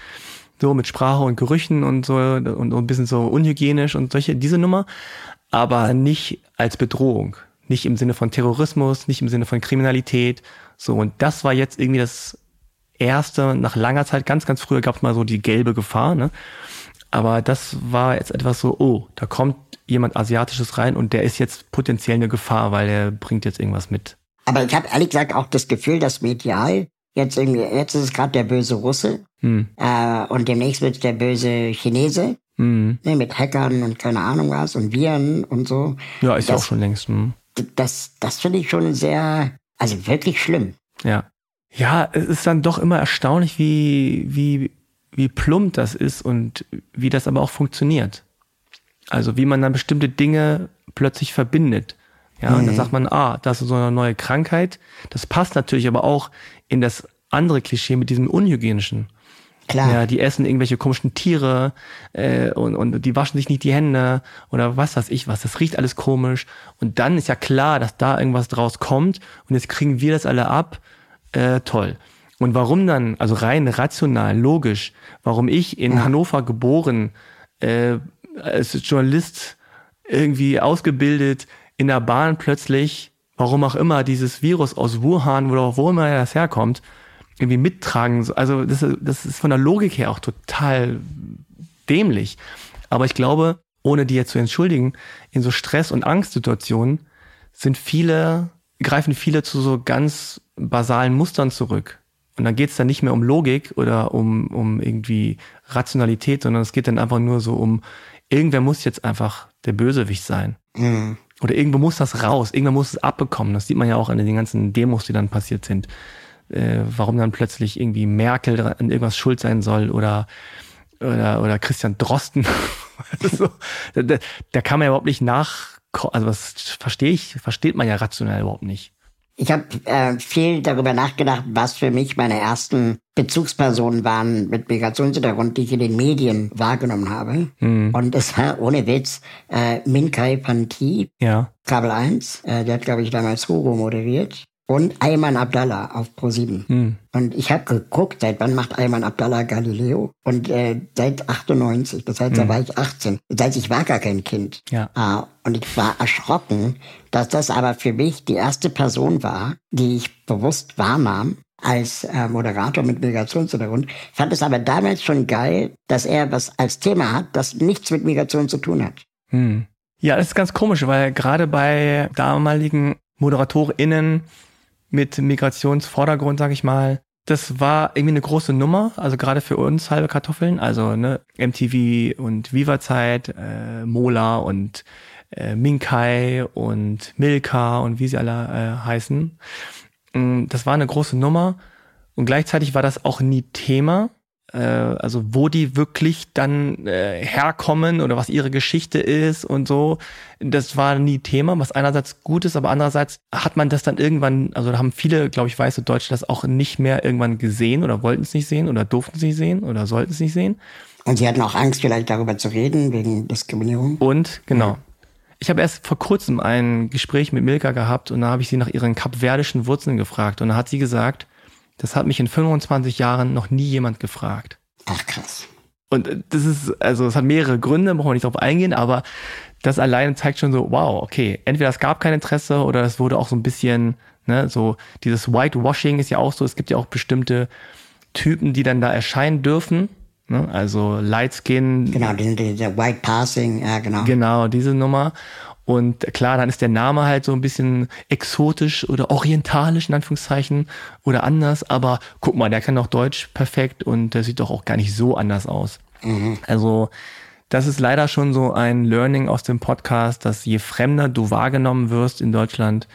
so mit Sprache und Gerüchen und so und, und ein bisschen so unhygienisch und solche, diese Nummer, aber nicht als Bedrohung. Nicht im Sinne von Terrorismus, nicht im Sinne von Kriminalität. So, und das war jetzt irgendwie das erste, nach langer Zeit, ganz, ganz früher gab es mal so die gelbe Gefahr, ne? Aber das war jetzt etwas so, oh, da kommt jemand Asiatisches rein und der ist jetzt potenziell eine Gefahr, weil er bringt jetzt irgendwas mit. Aber ich habe ehrlich gesagt auch das Gefühl, dass medial jetzt irgendwie, jetzt ist es gerade der böse Russe Hm. äh, und demnächst wird es der böse Chinese Hm. ne, mit Hackern und keine Ahnung was und Viren und so. Ja, ist ja Das- auch schon längst. Hm. Das, das finde ich schon sehr, also wirklich schlimm. Ja. Ja, es ist dann doch immer erstaunlich, wie, wie, wie plump das ist und wie das aber auch funktioniert. Also wie man dann bestimmte Dinge plötzlich verbindet. Ja, und dann sagt man, ah, das ist so eine neue Krankheit. Das passt natürlich aber auch in das andere Klischee mit diesem Unhygienischen. Klar. Ja, die essen irgendwelche komischen Tiere äh, und, und die waschen sich nicht die Hände oder was weiß ich was. Das riecht alles komisch. Und dann ist ja klar, dass da irgendwas draus kommt und jetzt kriegen wir das alle ab. Äh, toll. Und warum dann, also rein rational, logisch, warum ich in Hannover geboren, äh, als Journalist irgendwie ausgebildet, in der Bahn plötzlich, warum auch immer, dieses Virus aus Wuhan oder wo immer das herkommt, irgendwie mittragen. Also das, ist- das ist von der Logik her auch total dämlich. Aber ich glaube, ohne die jetzt zu entschuldigen, in so Stress- und Angstsituationen sind viele, greifen viele zu so ganz basalen Mustern zurück. Und dann geht es dann nicht mehr um Logik oder um, um irgendwie Rationalität, sondern es geht dann einfach nur so um, irgendwer muss jetzt einfach der Bösewicht sein. Mhm. Oder irgendwo muss das raus, irgendwer muss es abbekommen. Das sieht man ja auch an den ganzen Demos, die dann passiert sind. Äh, warum dann plötzlich irgendwie Merkel an irgendwas schuld sein soll oder oder, oder Christian Drosten. so, da, da, da kann man ja überhaupt nicht nach, also das verstehe ich, versteht man ja rationell überhaupt nicht. Ich habe äh, viel darüber nachgedacht, was für mich meine ersten Bezugspersonen waren mit Migrationshintergrund, die ich in den Medien wahrgenommen habe. Mhm. Und es war ohne Witz äh, Minkai Panti, ja. Kabel 1. Äh, der hat, glaube ich, damals Hugo moderiert und Ayman Abdallah auf Pro7. Hm. Und ich habe geguckt, seit wann macht Ayman Abdallah Galileo? Und äh, seit 98, das heißt, hm. da war ich 18. Das heißt, ich war gar kein Kind. Ja. Ah, und ich war erschrocken, dass das aber für mich die erste Person war, die ich bewusst wahrnahm als äh, Moderator mit Migrationshintergrund. Fand es aber damals schon geil, dass er was als Thema hat, das nichts mit Migration zu tun hat. Hm. Ja, das ist ganz komisch, weil gerade bei damaligen ModeratorInnen mit Migrationsvordergrund, sag ich mal. Das war irgendwie eine große Nummer, also gerade für uns halbe Kartoffeln, also ne, MTV und Viva-Zeit, äh, Mola und äh, Minkai und Milka und wie sie alle äh, heißen. Mm, das war eine große Nummer und gleichzeitig war das auch nie Thema äh, also wo die wirklich dann äh, herkommen oder was ihre Geschichte ist und so, das war nie Thema, was einerseits gut ist, aber andererseits hat man das dann irgendwann, also da haben viele, glaube ich, weiße Deutsche das auch nicht mehr irgendwann gesehen oder wollten es nicht sehen oder durften es nicht sehen oder sollten es nicht sehen. Und sie hatten auch Angst, vielleicht darüber zu reden, wegen Diskriminierung. Und, genau. Ja. Ich habe erst vor kurzem ein Gespräch mit Milka gehabt und da habe ich sie nach ihren kapverdischen Wurzeln gefragt und da hat sie gesagt, das hat mich in 25 Jahren noch nie jemand gefragt. Ach krass. Und äh, das ist, also es hat mehrere Gründe, brauchen wir nicht drauf eingehen, aber das alleine zeigt schon so, wow, okay, entweder es gab kein Interesse oder es wurde auch so ein bisschen, ne, so dieses Whitewashing ist ja auch so, es gibt ja auch bestimmte Typen, die dann da erscheinen dürfen, ne, also Light Skin. Genau, der White Passing, ja genau. Genau, diese Nummer. Und klar, dann ist der Name halt so ein bisschen exotisch oder orientalisch in Anführungszeichen oder anders, aber guck mal, der kann doch Deutsch perfekt und der sieht doch auch gar nicht so anders aus. Mhm. Also das ist leider schon so ein Learning aus dem Podcast, dass je fremder du wahrgenommen wirst in Deutschland,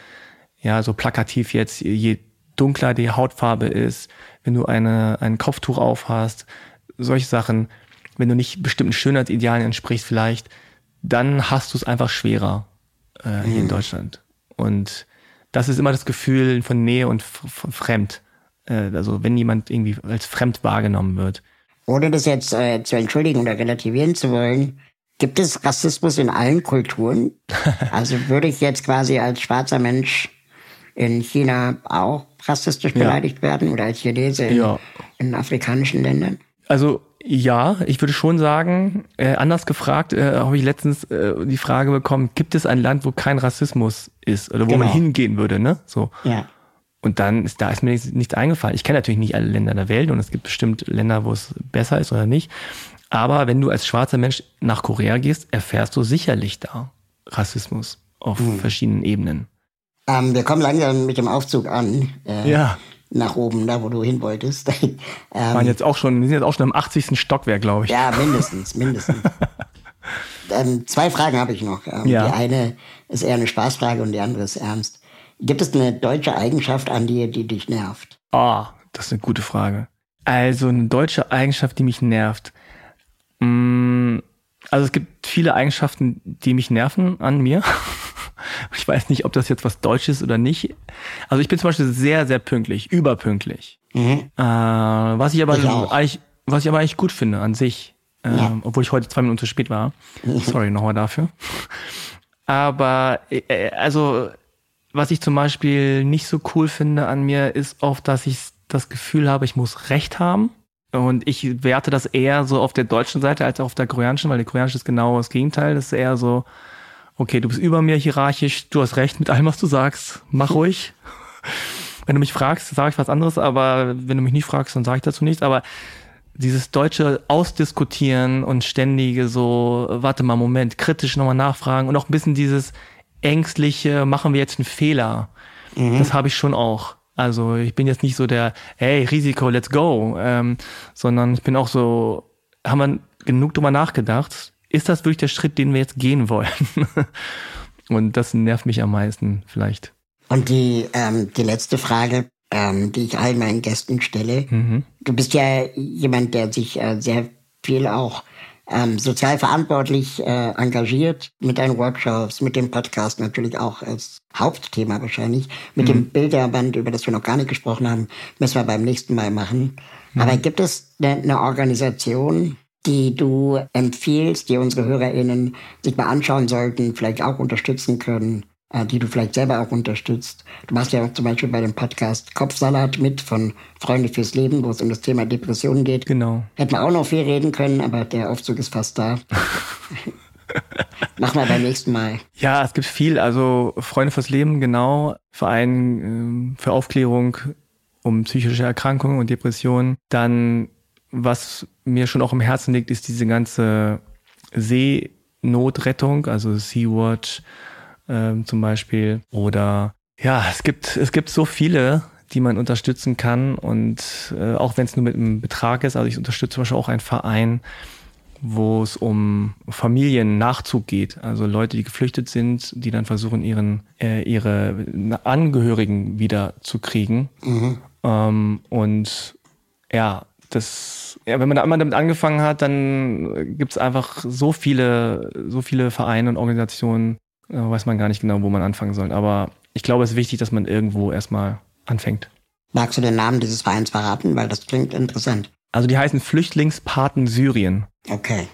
ja, so plakativ jetzt, je dunkler die Hautfarbe ist, wenn du eine, ein Kopftuch aufhast, solche Sachen, wenn du nicht bestimmten Schönheitsidealen entsprichst vielleicht, dann hast du es einfach schwerer äh, hier mhm. in Deutschland. Und das ist immer das Gefühl von Nähe und von fremd. Äh, also wenn jemand irgendwie als fremd wahrgenommen wird. Ohne das jetzt äh, zu entschuldigen oder relativieren zu wollen, gibt es Rassismus in allen Kulturen? *laughs* also würde ich jetzt quasi als schwarzer Mensch in China auch rassistisch beleidigt ja. werden oder als Chinese in, ja. in afrikanischen Ländern? Also ja, ich würde schon sagen, äh, anders gefragt, äh, habe ich letztens äh, die Frage bekommen, gibt es ein Land, wo kein Rassismus ist oder wo genau. man hingehen würde, ne? So. Ja. Und dann ist da ist mir nichts, nichts eingefallen. Ich kenne natürlich nicht alle Länder der Welt und es gibt bestimmt Länder, wo es besser ist oder nicht. Aber wenn du als schwarzer Mensch nach Korea gehst, erfährst du sicherlich da Rassismus auf hm. verschiedenen Ebenen. Ähm, wir kommen langsam mit dem Aufzug an. Äh, ja nach oben, da wo du hin wolltest. *laughs* ähm, waren jetzt auch schon, wir sind jetzt auch schon im 80. Stockwerk, glaube ich. Ja, mindestens, mindestens. *laughs* ähm, zwei Fragen habe ich noch. Ähm, ja. Die eine ist eher eine Spaßfrage und die andere ist ernst. Gibt es eine deutsche Eigenschaft an dir, die dich nervt? Ah, oh, das ist eine gute Frage. Also eine deutsche Eigenschaft, die mich nervt. Mm, also es gibt viele Eigenschaften, die mich nerven an mir. *laughs* Ich weiß nicht, ob das jetzt was Deutsches oder nicht. Also ich bin zum Beispiel sehr, sehr pünktlich, überpünktlich. Mhm. Äh, was ich aber ich eigentlich, was ich aber eigentlich gut finde an sich. Äh, ja. Obwohl ich heute zwei Minuten zu spät war. Mhm. Sorry nochmal dafür. *laughs* Aber äh, also was ich zum Beispiel nicht so cool finde an mir, ist oft, dass ich das Gefühl habe, ich muss Recht haben. Und ich werte das eher so auf der deutschen Seite als auf der koreanischen, weil die koreanische ist genau das Gegenteil. Das ist eher so, okay, du bist über mir hierarchisch, du hast recht mit allem, was du sagst, mach ruhig. *laughs* wenn du mich fragst, sage ich was anderes, aber wenn du mich nicht fragst, dann sage ich dazu nichts. Aber dieses deutsche Ausdiskutieren und ständige so, warte mal, Moment, kritisch nochmal nachfragen und auch ein bisschen dieses ängstliche, machen wir jetzt einen Fehler. Mhm. Das habe ich schon auch. Also ich bin jetzt nicht so der, hey, Risiko, let's go, ähm, sondern ich bin auch so, haben wir genug drüber nachgedacht, ist das wirklich der Schritt, den wir jetzt gehen wollen? *laughs* Und das nervt mich am meisten vielleicht. Und die, ähm, die letzte Frage, ähm, die ich allen meinen Gästen stelle. Mhm. Du bist ja jemand, der sich äh, sehr viel auch ähm, sozial verantwortlich äh, engagiert mit deinen Workshops, mit dem Podcast natürlich auch als Hauptthema wahrscheinlich, mit mhm. dem Bilderband, über das wir noch gar nicht gesprochen haben, müssen wir beim nächsten Mal machen. Mhm. Aber gibt es eine, eine Organisation, die du empfiehlst, die unsere HörerInnen sich mal anschauen sollten, vielleicht auch unterstützen können, die du vielleicht selber auch unterstützt. Du machst ja auch zum Beispiel bei dem Podcast Kopfsalat mit von Freunde fürs Leben, wo es um das Thema Depressionen geht. Genau. Hätten wir auch noch viel reden können, aber der Aufzug ist fast da. *laughs* Mach mal beim nächsten Mal. Ja, es gibt viel. Also Freunde fürs Leben, genau. Verein äh, für Aufklärung um psychische Erkrankungen und Depressionen. Dann, was mir schon auch im Herzen liegt, ist diese ganze Seenotrettung, also Sea-Watch, ähm, zum Beispiel. Oder ja, es gibt, es gibt so viele, die man unterstützen kann. Und äh, auch wenn es nur mit einem Betrag ist, also ich unterstütze zum Beispiel auch einen Verein, wo es um Familiennachzug geht. Also Leute, die geflüchtet sind, die dann versuchen, ihren, äh, ihre Angehörigen wieder zu kriegen. Mhm. Ähm, und ja, das, ja, wenn man da einmal damit angefangen hat, dann gibt es einfach so viele, so viele Vereine und Organisationen, weiß man gar nicht genau, wo man anfangen soll. Aber ich glaube, es ist wichtig, dass man irgendwo erstmal anfängt. Magst du den Namen dieses Vereins verraten? Weil das klingt interessant. Also die heißen Flüchtlingspaten Syrien. Okay.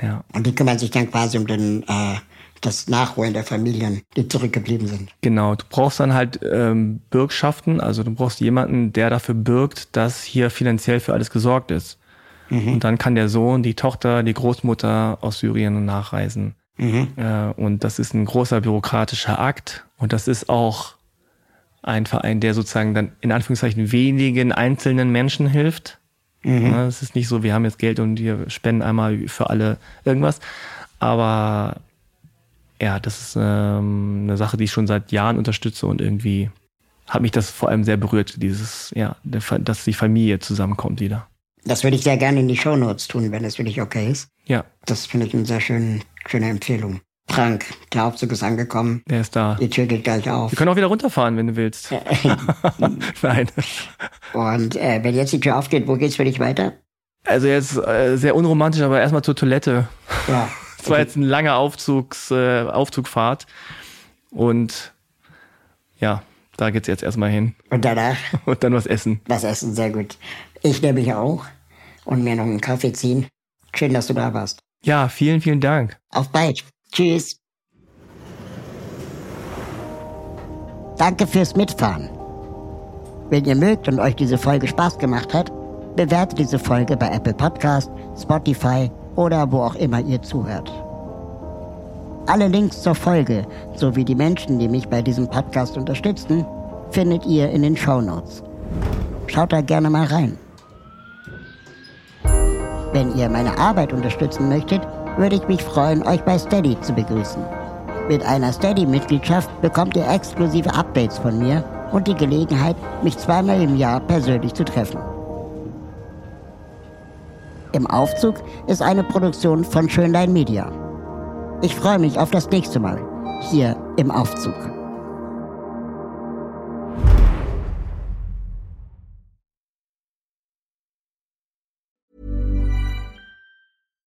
Ja. Und die kümmern sich dann quasi um den, äh, das Nachholen der Familien, die zurückgeblieben sind. Genau, du brauchst dann halt ähm, Bürgschaften, also du brauchst jemanden, der dafür bürgt, dass hier finanziell für alles gesorgt ist. Mhm. Und dann kann der Sohn, die Tochter, die Großmutter aus Syrien nachreisen. Mhm. Äh, und das ist ein großer bürokratischer Akt. Und das ist auch ein Verein, der sozusagen dann in Anführungszeichen wenigen einzelnen Menschen hilft. Mhm. Es ist nicht so, wir haben jetzt Geld und wir spenden einmal für alle irgendwas. Aber ja, das ist ähm, eine Sache, die ich schon seit Jahren unterstütze und irgendwie hat mich das vor allem sehr berührt, dieses, ja, dass die Familie zusammenkommt wieder. Das würde ich sehr gerne in die Shownotes tun, wenn es für dich okay ist. Ja. Das finde ich eine sehr schön, schöne Empfehlung. Frank, der Aufzug ist angekommen. Der ist da. Die Tür geht gleich auf. Wir können auch wieder runterfahren, wenn du willst. *laughs* Nein. Und äh, wenn jetzt die Tür aufgeht, wo geht's für dich weiter? Also jetzt äh, sehr unromantisch, aber erstmal zur Toilette. Ja. *laughs* Es war jetzt ein langer Aufzugs, äh, Aufzugfahrt. Und ja, da geht's jetzt erstmal hin. Und danach? *laughs* Und dann was essen. Was essen, sehr gut. Ich nehme mich auch und mir noch einen Kaffee ziehen. Schön, dass du da warst. Ja, vielen, vielen Dank. Auf bald. Tschüss. Danke fürs Mitfahren. Wenn ihr mögt und euch diese Folge Spaß gemacht hat, bewertet diese Folge bei Apple Podcast, Spotify oder wo auch immer ihr zuhört. Alle Links zur Folge sowie die Menschen, die mich bei diesem Podcast unterstützen, findet ihr in den Show Notes. Schaut da gerne mal rein. Wenn ihr meine Arbeit unterstützen möchtet, würde ich mich freuen, euch bei Steady zu begrüßen. Mit einer Steady-Mitgliedschaft bekommt ihr exklusive Updates von mir und die Gelegenheit, mich zweimal im Jahr persönlich zu treffen. Im Aufzug ist eine Produktion von Schönlein Media. Ich freue mich auf das nächste Mal hier im Aufzug.